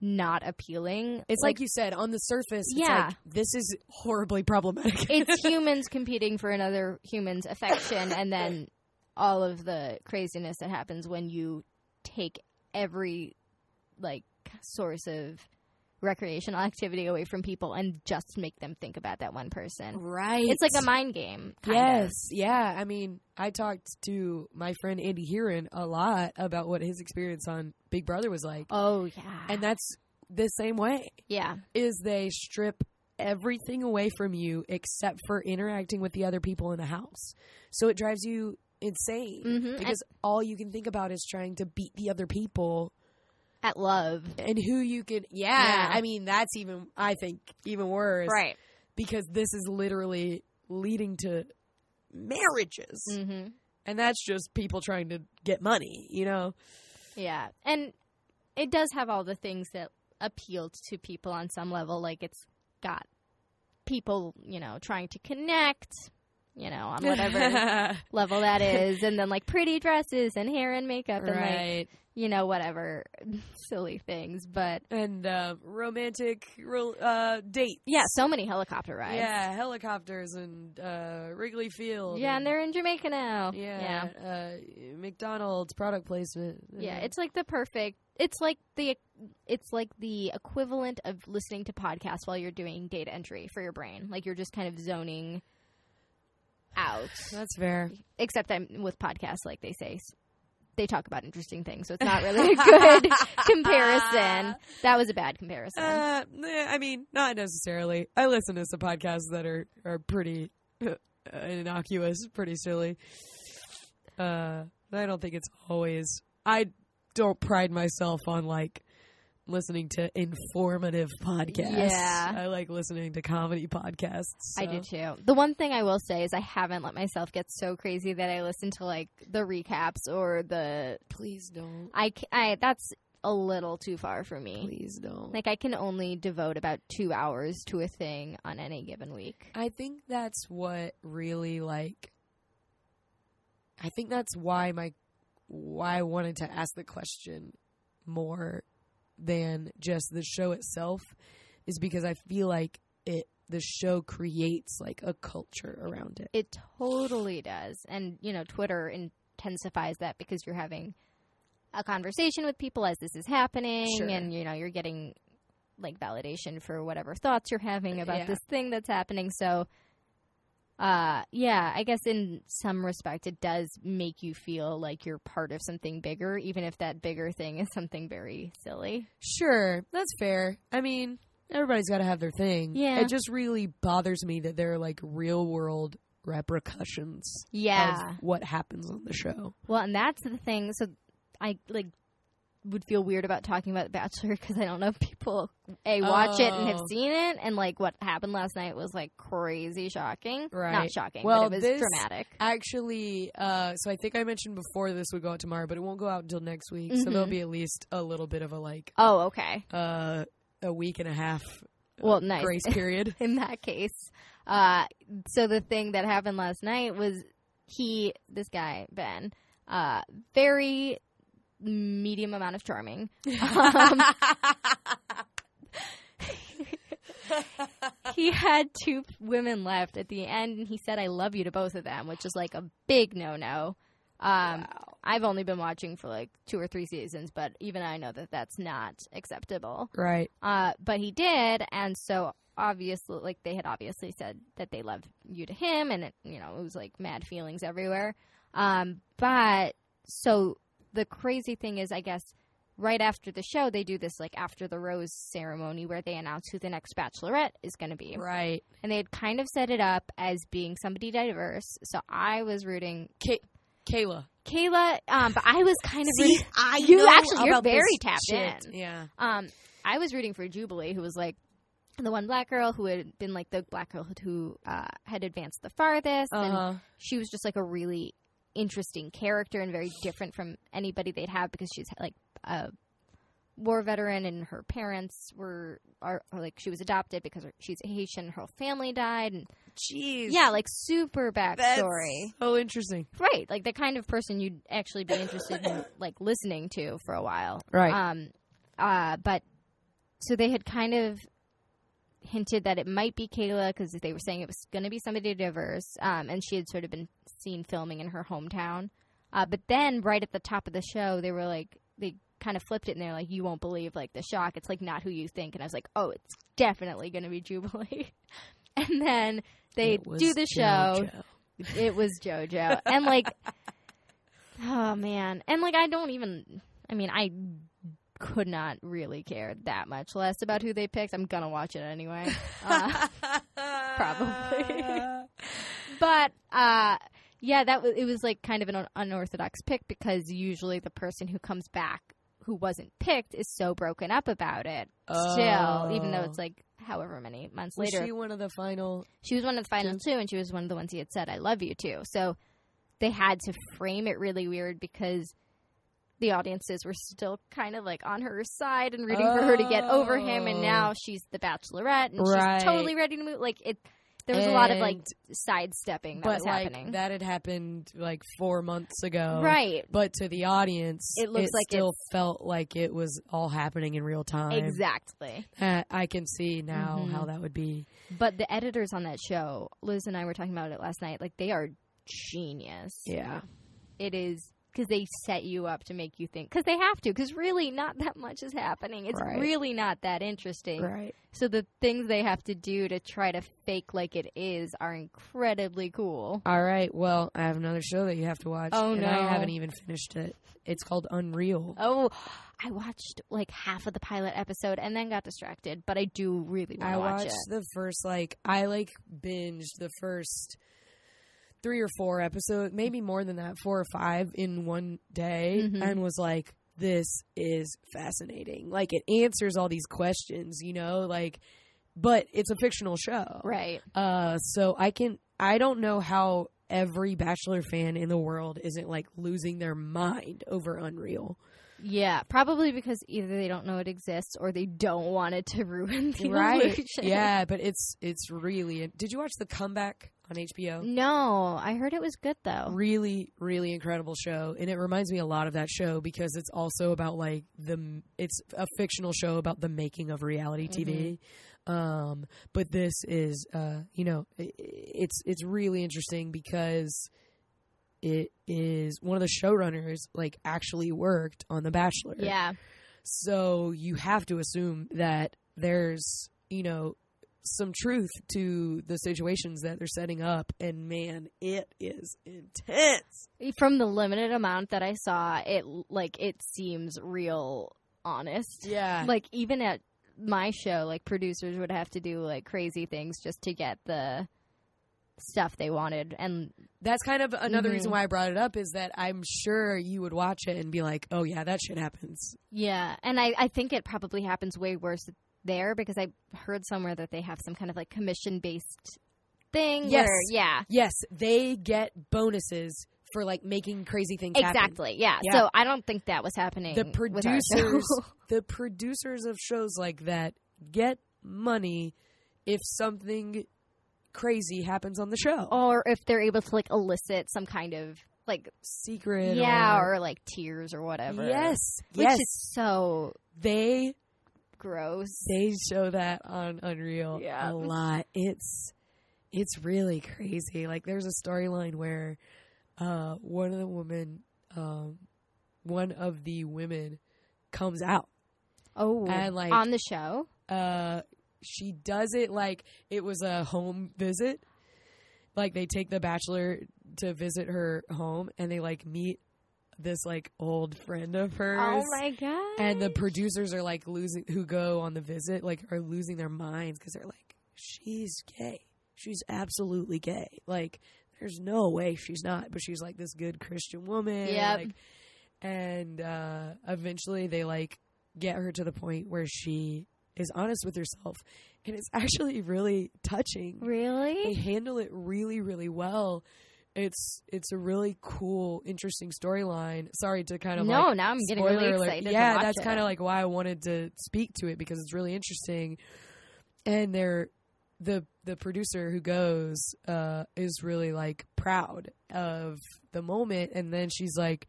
not appealing. It's like, you said, on the surface, it's Yeah. like, this is horribly problematic. it's humans competing for another human's affection, and then all of the craziness that happens when you take every like source of recreational activity away from people and just make them think about that one person. right. It's like a mind game. Yes, of. yeah. I mean, I talked to my friend Andy Heron a lot about what his experience on Big Brother was like, Oh yeah. and that's the same way. yeah. Is they strip everything away from you except for interacting with the other people in the house. So it drives you insane Mhm. because all you can think about is trying to beat the other people At love. and who you can. Yeah, Yeah. I mean that's even I think even worse, Right. Because this is literally leading to marriages. Mm-hmm. and that's just people trying to get money you know Yeah, and it does have all the things that appealed to people on some level. Like it's got people, you know, trying to connect, you know, on whatever level that is, and then like pretty dresses and hair and makeup and like right you know whatever silly things. But and uh, romantic ro- uh, dates yeah, so many helicopter rides. yeah helicopters and uh, wrigley field yeah, and they're in Jamaica now. yeah, yeah. Uh, mcdonald's product placement Yeah, it's like the perfect. It's like the it's like the equivalent of listening to podcasts while you're doing data entry for your brain. Like you're just kind of zoning out. that's fair Except I'm with podcasts, like they say, they talk about interesting things, so it's not really a good comparison. That was a bad comparison. uh, i mean not necessarily i listen to some podcasts that are are pretty uh, innocuous pretty silly uh i don't think it's always i don't pride myself on like listening to informative podcasts Yeah. i like listening to comedy podcasts I do too. The one thing I will say is I haven't let myself get so crazy that I listen to like the recaps or the please don't I, I that's a little too far for me. please don't Like I can only devote about two hours to a thing on any given week. I think that's what really like I think that's why my why I wanted to ask the question more than just the show itself is because I feel like it the show creates like a culture around it. It totally does, and you know, Twitter intensifies that because you're having a conversation with people as this is happening, Sure. and you know, you're getting like validation for whatever thoughts you're having uh, about Yeah. this thing that's happening. So, uh, yeah, I guess in some respect, it does make you feel like you're part of something bigger, even if that bigger thing is something very silly. Sure, that's fair. I mean, everybody's got to have their thing. Yeah. It just really bothers me that there are like real world repercussions Yeah. of what happens on the show. Well, and that's the thing. So I like would feel weird about talking about The Bachelor because I don't know if people a watch it and have Oh. seen it, and like what happened last night was like crazy shocking. Right, Not shocking, Well, but it was this- dramatic. Actually, uh, so I think I mentioned before this would go out tomorrow, but it won't go out until next week. So there'll Mhm. be at least a little bit of a like Oh, okay. uh, a week and a half uh, Well, nice. grace period. in that case. Uh, so the thing that happened last night was he, this guy Ben, uh, very medium amount of charming. Um, he had two women left at the end, and he said, "I love you" to both of them, which is like a big no-no. Um, I've only been watching for like two or three seasons, but even I know that that's not acceptable. right. Uh, but he did, and so obviously, like they had obviously said that they loved you to him, and it, you know, it was like mad feelings everywhere. Um, but so the crazy thing is, I guess, right after the show, they do this like after the rose ceremony where they announce who the next bachelorette is going to be, Right. and they had kind of set it up as being somebody diverse. So I was rooting Kay- Caila. Caila, um, but I was kind of See, rooting. I You actually- you're very tapped shit. in. Yeah. Um, I was rooting for Jubilee, who was like the one black girl who had been like the black girl who uh, had advanced the farthest, Uh and she was just like a really interesting character and very different from anybody they'd have because she's like a war veteran and her parents were are, like she was adopted because her, she's Haitian, and her whole family died, and Jeez. yeah, like super backstory. So interesting. Right, like the kind of person you'd actually be interested in like listening to for a while. Right. Um uh but so they had kind of hinted that it might be Caila because they were saying it was going to be somebody diverse um and she had sort of been seen filming in her hometown. Uh but then right at the top of the show they were like they kind of flipped it and they're like you won't believe like the shock it's like not who you think and I was like oh it's definitely going to be Jubilee. and then they do the show JoJo. it was JoJo. And like oh man. And like I don't even I mean, I could not really care that much less about who they picked. I'm gonna watch it anyway. Uh, Probably. but uh yeah, that was it was like kind of an unorthodox pick because usually the person who comes back who wasn't picked is so broken up about it still, even though Oh. it's like however many months Was later. she one of the final? She was one of the final two, and she was one of the ones he had said, I love you too. So they had to frame it really weird because the audiences were still kind of like on her side and rooting for her to get over him, and Oh. now she's the bachelorette and Right. she's totally ready to move. Like it, there was a lot of like sidestepping that but was like happening. that had happened like four months ago, right. But to the audience, It looks like still felt like it was all happening in real time. Exactly. Uh, I can see now Mhm. how that would be. But the editors on that show, Liz and I were talking about it last night, like they are genius. Yeah. it is because they set you up to make you think because they have to because really not that much is happening it's Right. really not that interesting Right. so the things they have to do to try to fake like it is are incredibly cool All right. Well, I have another show that you have to watch. Oh, and no. I haven't even finished it. It's called Unreal. oh i watched like half of the pilot episode and then got distracted but i do really want I to watch watched the first like I like binged the first three or four episodes, maybe more than that, four or five in one day, Mhm. and was like, "This is fascinating." Like it answers all these questions, you know, like, but it's a fictional show, right Uh, so I can I don't know how every Bachelor fan in the world isn't like losing their mind over Unreal. yeah probably because either they don't know it exists or they don't want it to ruin the right illusion. yeah but it's it's really did you watch the comeback on hbo no i heard it was good though. Really really incredible show and it reminds me a lot of that show because it's also about like the it's a fictional show about the making of reality tv um but this is uh you know i i- it's it's really interesting because it is one of the showrunners like actually worked on the bachelor. Yeah. So you have to assume that there's, you know, some truth to the situations that they're setting up. And man, it is intense. from the limited amount that I saw, it like it seems real honest. Yeah. Like even at my show, like producers would have to do like crazy things just to get the stuff they wanted and That's kind of another reason Mhm. why I brought it up is that I'm sure you would watch it and be like, "Oh yeah, that shit happens." yeah and I, I think it probably happens way worse there because i heard somewhere that they have some kind of like commission based thing Yes. where yeah Yes, they get bonuses for like making crazy things happen. exactly yeah. Yeah. so i don't think that was happening The with our show. producers, the producers of shows like that get money if something crazy happens on the show. or if they're able to like elicit some kind of like Secret, yeah or, or like tears or whatever yes, which yes, is so they gross they show that on Unreal Yeah. a lot. It's it's really crazy. Like there's a storyline where uh, one of the women, um, one of the women, comes out. oh And, like- on the show Uh, she does it like it was a home visit. Like they take the bachelor to visit her home, and they like meet this like old friend of hers. oh my god And the producers are like losing, who go on the visit, like are losing their minds because they're like, she's gay. She's absolutely gay. Like, there's no way she's not. But she's like this good Christian woman. Yep. Like, and uh, eventually they like get her to the point where she is honest with herself. And it's actually really touching. Really they handle it really, really well. It's it's a really cool, interesting storyline. Sorry to kind of no like now i'm getting really alert. excited to Yeah, that's kind of like why I wanted to speak to it because it's really interesting. And they're the the producer who goes uh, is really like proud of the moment, and then she's like,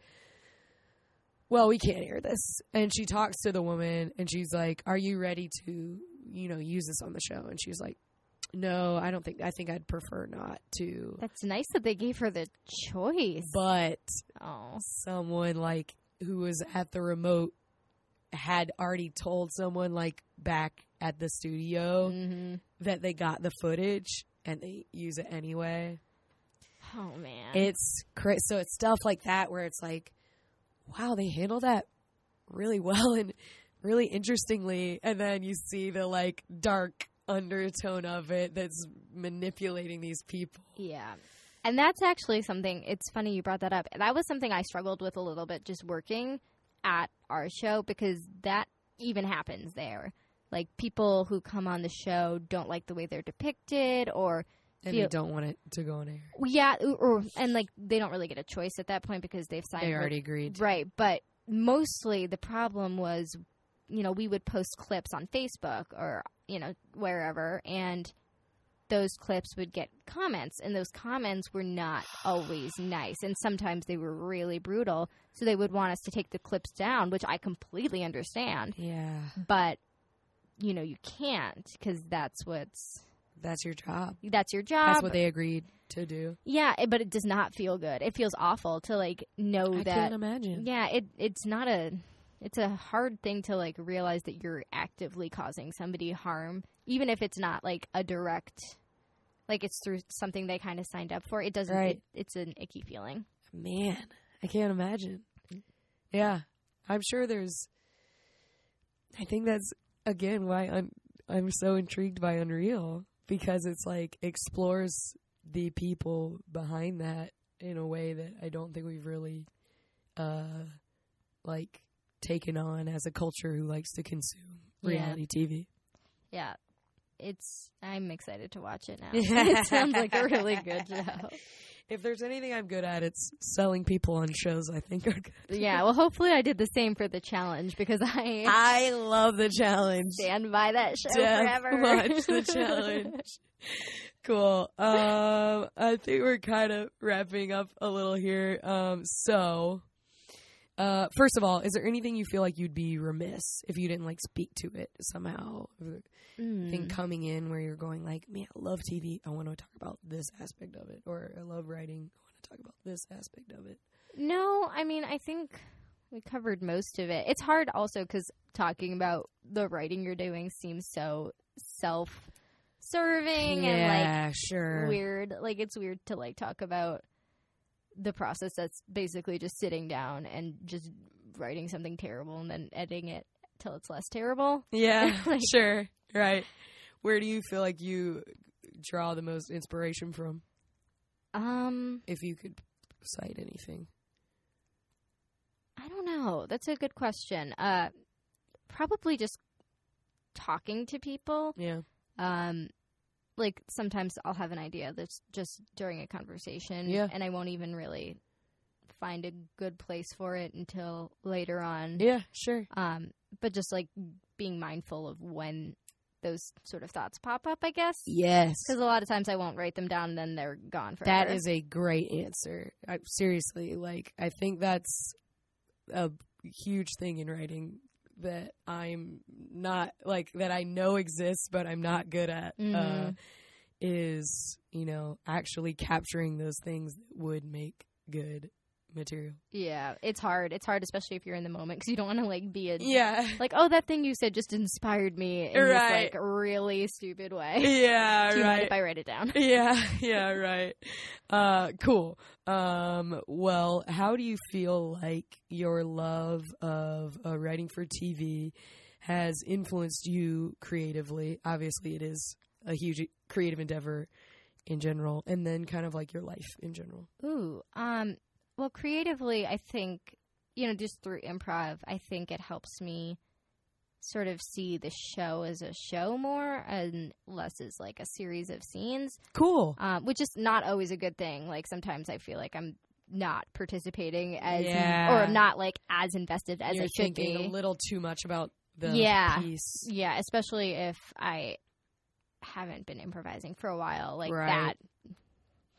"Well, we can't air this." And she talks to the woman, and she's like, "Are you ready to, you know, use this on the show?" And she's like, "No, I don't think. I think I'd prefer not to." that's nice that they gave her the choice But oh someone like who was at the remote had already told someone like back at the studio hmm that they got the footage and they use it anyway. oh man It's so it's stuff like that where it's like, wow, they handle that really well and really interestingly, and then you see the like dark undertone of it that's manipulating these people. Yeah. And that's actually something, it's funny you brought that up. That was something I struggled with a little bit just working at our show because that even happens there. Like people who come on the show don't like the way they're depicted or And Feel- they don't want it to go on air. yeah, or and like they don't really get a choice at that point because they've signed They already agreed. Right, but mostly the problem was, you know, we would post clips on Facebook or, you know, wherever, and those clips would get comments, and those comments were not always nice, and sometimes they were really brutal. So they would want us to take the clips down, which I completely understand, Yeah, but you know, you can't because that's what's that's your job. that's your job. That's what they agreed to do. yeah, it, but it does not feel good. It feels awful to like know I that I can't imagine. Yeah, it it's not a it's a hard thing to like realize that you're actively causing somebody harm, even if it's not like a direct like it's through something they kind of signed up for. It doesn't Right. it, it's an icky feeling. Man, I can't imagine. Yeah, I'm sure there's. I think that's again why I'm I'm so intrigued by Unreal because it's like explores the people behind that in a way that I don't think we've really, uh, like taken on as a culture who likes to consume Yeah. reality TV. Yeah. It's I'm excited to watch it now. it sounds like a really good show. If there's anything I'm good at, it's selling people on shows I think are good. Yeah, well hopefully I did the same for the challenge because I I love the challenge. stand by that show Def forever. watch the challenge. cool. Um, I think we're kind of wrapping up a little here. Um, so, uh, first of all, is there anything you feel like you'd be remiss if you didn't like speak to it somehow? Mm. Thing coming in where you're going like, man, I love TV. I want to talk about this aspect of it, or I love writing. I want to talk about this aspect of it. No, I mean, I think we covered most of it. It's hard also because talking about the writing you're doing seems so self serving and yeah, sure. like weird. Like, it's weird to like talk about the process that's basically just sitting down and just writing something terrible and then editing it till it's less terrible. Yeah, Like- sure. Right. Where do you feel like you draw the most inspiration from? Um, If you could cite anything. I don't know. That's a good question. Uh, probably just talking to people. Yeah. Um, like sometimes I'll have an idea that's just during a conversation, Yeah. and I won't even really find a good place for it until later on. Yeah, sure. Um, but just like being mindful of when those sort of thoughts pop up, I guess. Yes. Because a lot of times I won't write them down, then they're gone forever. That is a great answer. I, seriously, like I think that's a huge thing in writing that I'm not like that I know exists, but I'm not good at. Uh, Mhm. is you know actually capturing those things that would make good material. yeah, it's hard. It's hard, especially if you're in the moment, because you don't want to like be a Yeah. like, oh, that thing you said just inspired me in Right. this like really stupid way. Yeah. Do you mind right. if I write it down? yeah, yeah, right. Uh, cool. Um, well, how do you feel like your love of uh, writing for TV has influenced you creatively? Obviously, it is a huge creative endeavor in general, and then kind of like your life in general. Ooh, um, well, creatively, I think you know, just through improv, I think it helps me sort of see the show as a show more and less as like a series of scenes, Cool. um, which is not always a good thing. Like sometimes I feel like I'm not participating as Yeah. or I'm not like as invested as You're I should thinking be. a little too much about the Yeah. piece. Yeah, especially if I haven't been improvising for a while. Like Right. that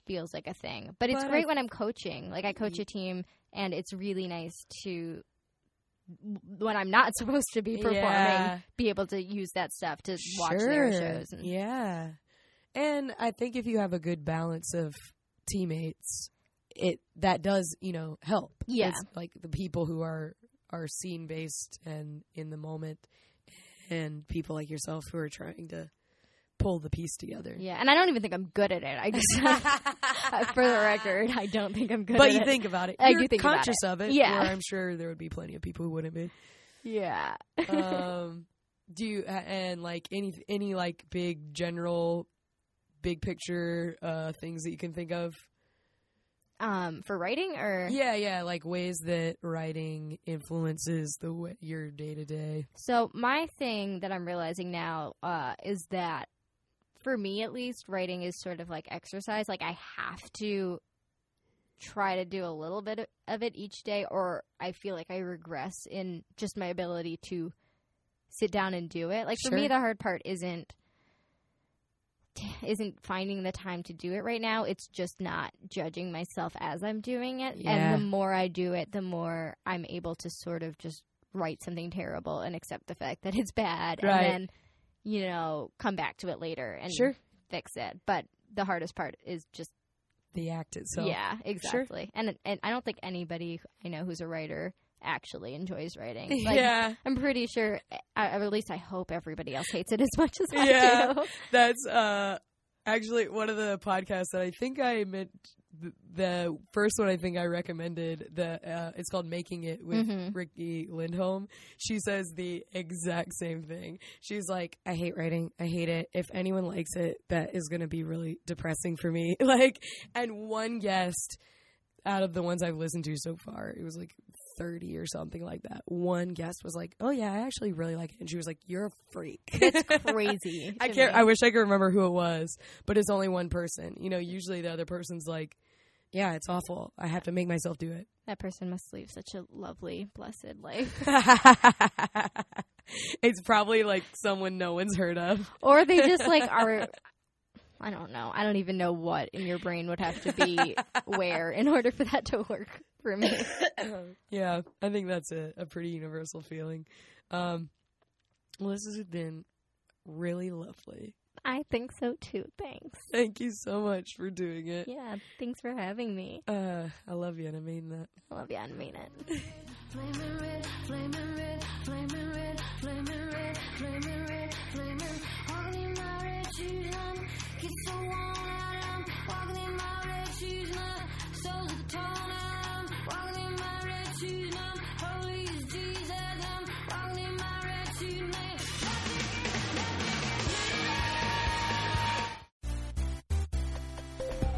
feels like a thing. But it's But I great when I'm coaching. Like I coach Mm. a team and it's really nice to when I'm not supposed to be performing, Yeah. be able to use that stuff to watch their shows. And, Yeah. And I think if you have a good balance of teammates, it that does, you know, help. Yeah. It's like the people who are are scene based and in the moment and people like yourself who are trying to pull the piece together. Yeah, and I don't even think I'm good at it. I just, for the record, I don't think I'm good but at you it. think about it. I You're do think about conscious it. of it. Yeah. Where I'm sure there would be plenty of people who wouldn't be. yeah. um, do you and like any any like big general, big picture uh, things that you can think of? um, for writing or Yeah, yeah, like ways that writing influences the way, your day to day. So my thing that I'm realizing now uh, is that, for me at least, writing is sort of like exercise. Like I have to try to do a little bit of it each day, or I feel like I regress in just my ability to sit down and do it. Like for me, the hard part isn't isn't finding the time to do it right now. It's just not judging myself as I'm doing it. Yeah. And the more I do it, the more I'm able to sort of just write something terrible and accept the fact that it's bad Right. and then, you know, come back to it later and Sure. fix it. But the hardest part is just The act itself. yeah, exactly. And and I don't think anybody I know who's a writer actually enjoys writing. Like, yeah, I'm pretty sure, I- or at least I hope everybody else hates it as much as Yeah. I do. that's uh actually one of the podcasts that I think I meant. The, the first one I think I recommended the uh, it's called Making It with Mhm. Riki Lindhome. She says the exact same thing. She's like, I hate writing. I hate it. If anyone likes it, that is going to be really depressing for me. Like, and one guest out of the ones I've listened to so far, it was like 30 or something like that. One guest was like, "Oh yeah, I actually really like it." And she was like, "You're a freak." It's crazy. I can't me. I wish I could remember who it was, but it's only one person. You know, usually the other person's like, "Yeah, it's awful. I have to make myself do it." That person must live such a lovely, blessed life. it's probably like someone no one's heard of. or they just like are I don't know. I don't even know what in your brain would have to be where in order for that to work for me. yeah, I think that's a, a pretty universal feeling. Um, well, this has been really lovely. I think so too. Thanks. Thank you so much for doing it. Yeah, thanks for having me. Uh, I love you, and I mean that. I love you and I mean it.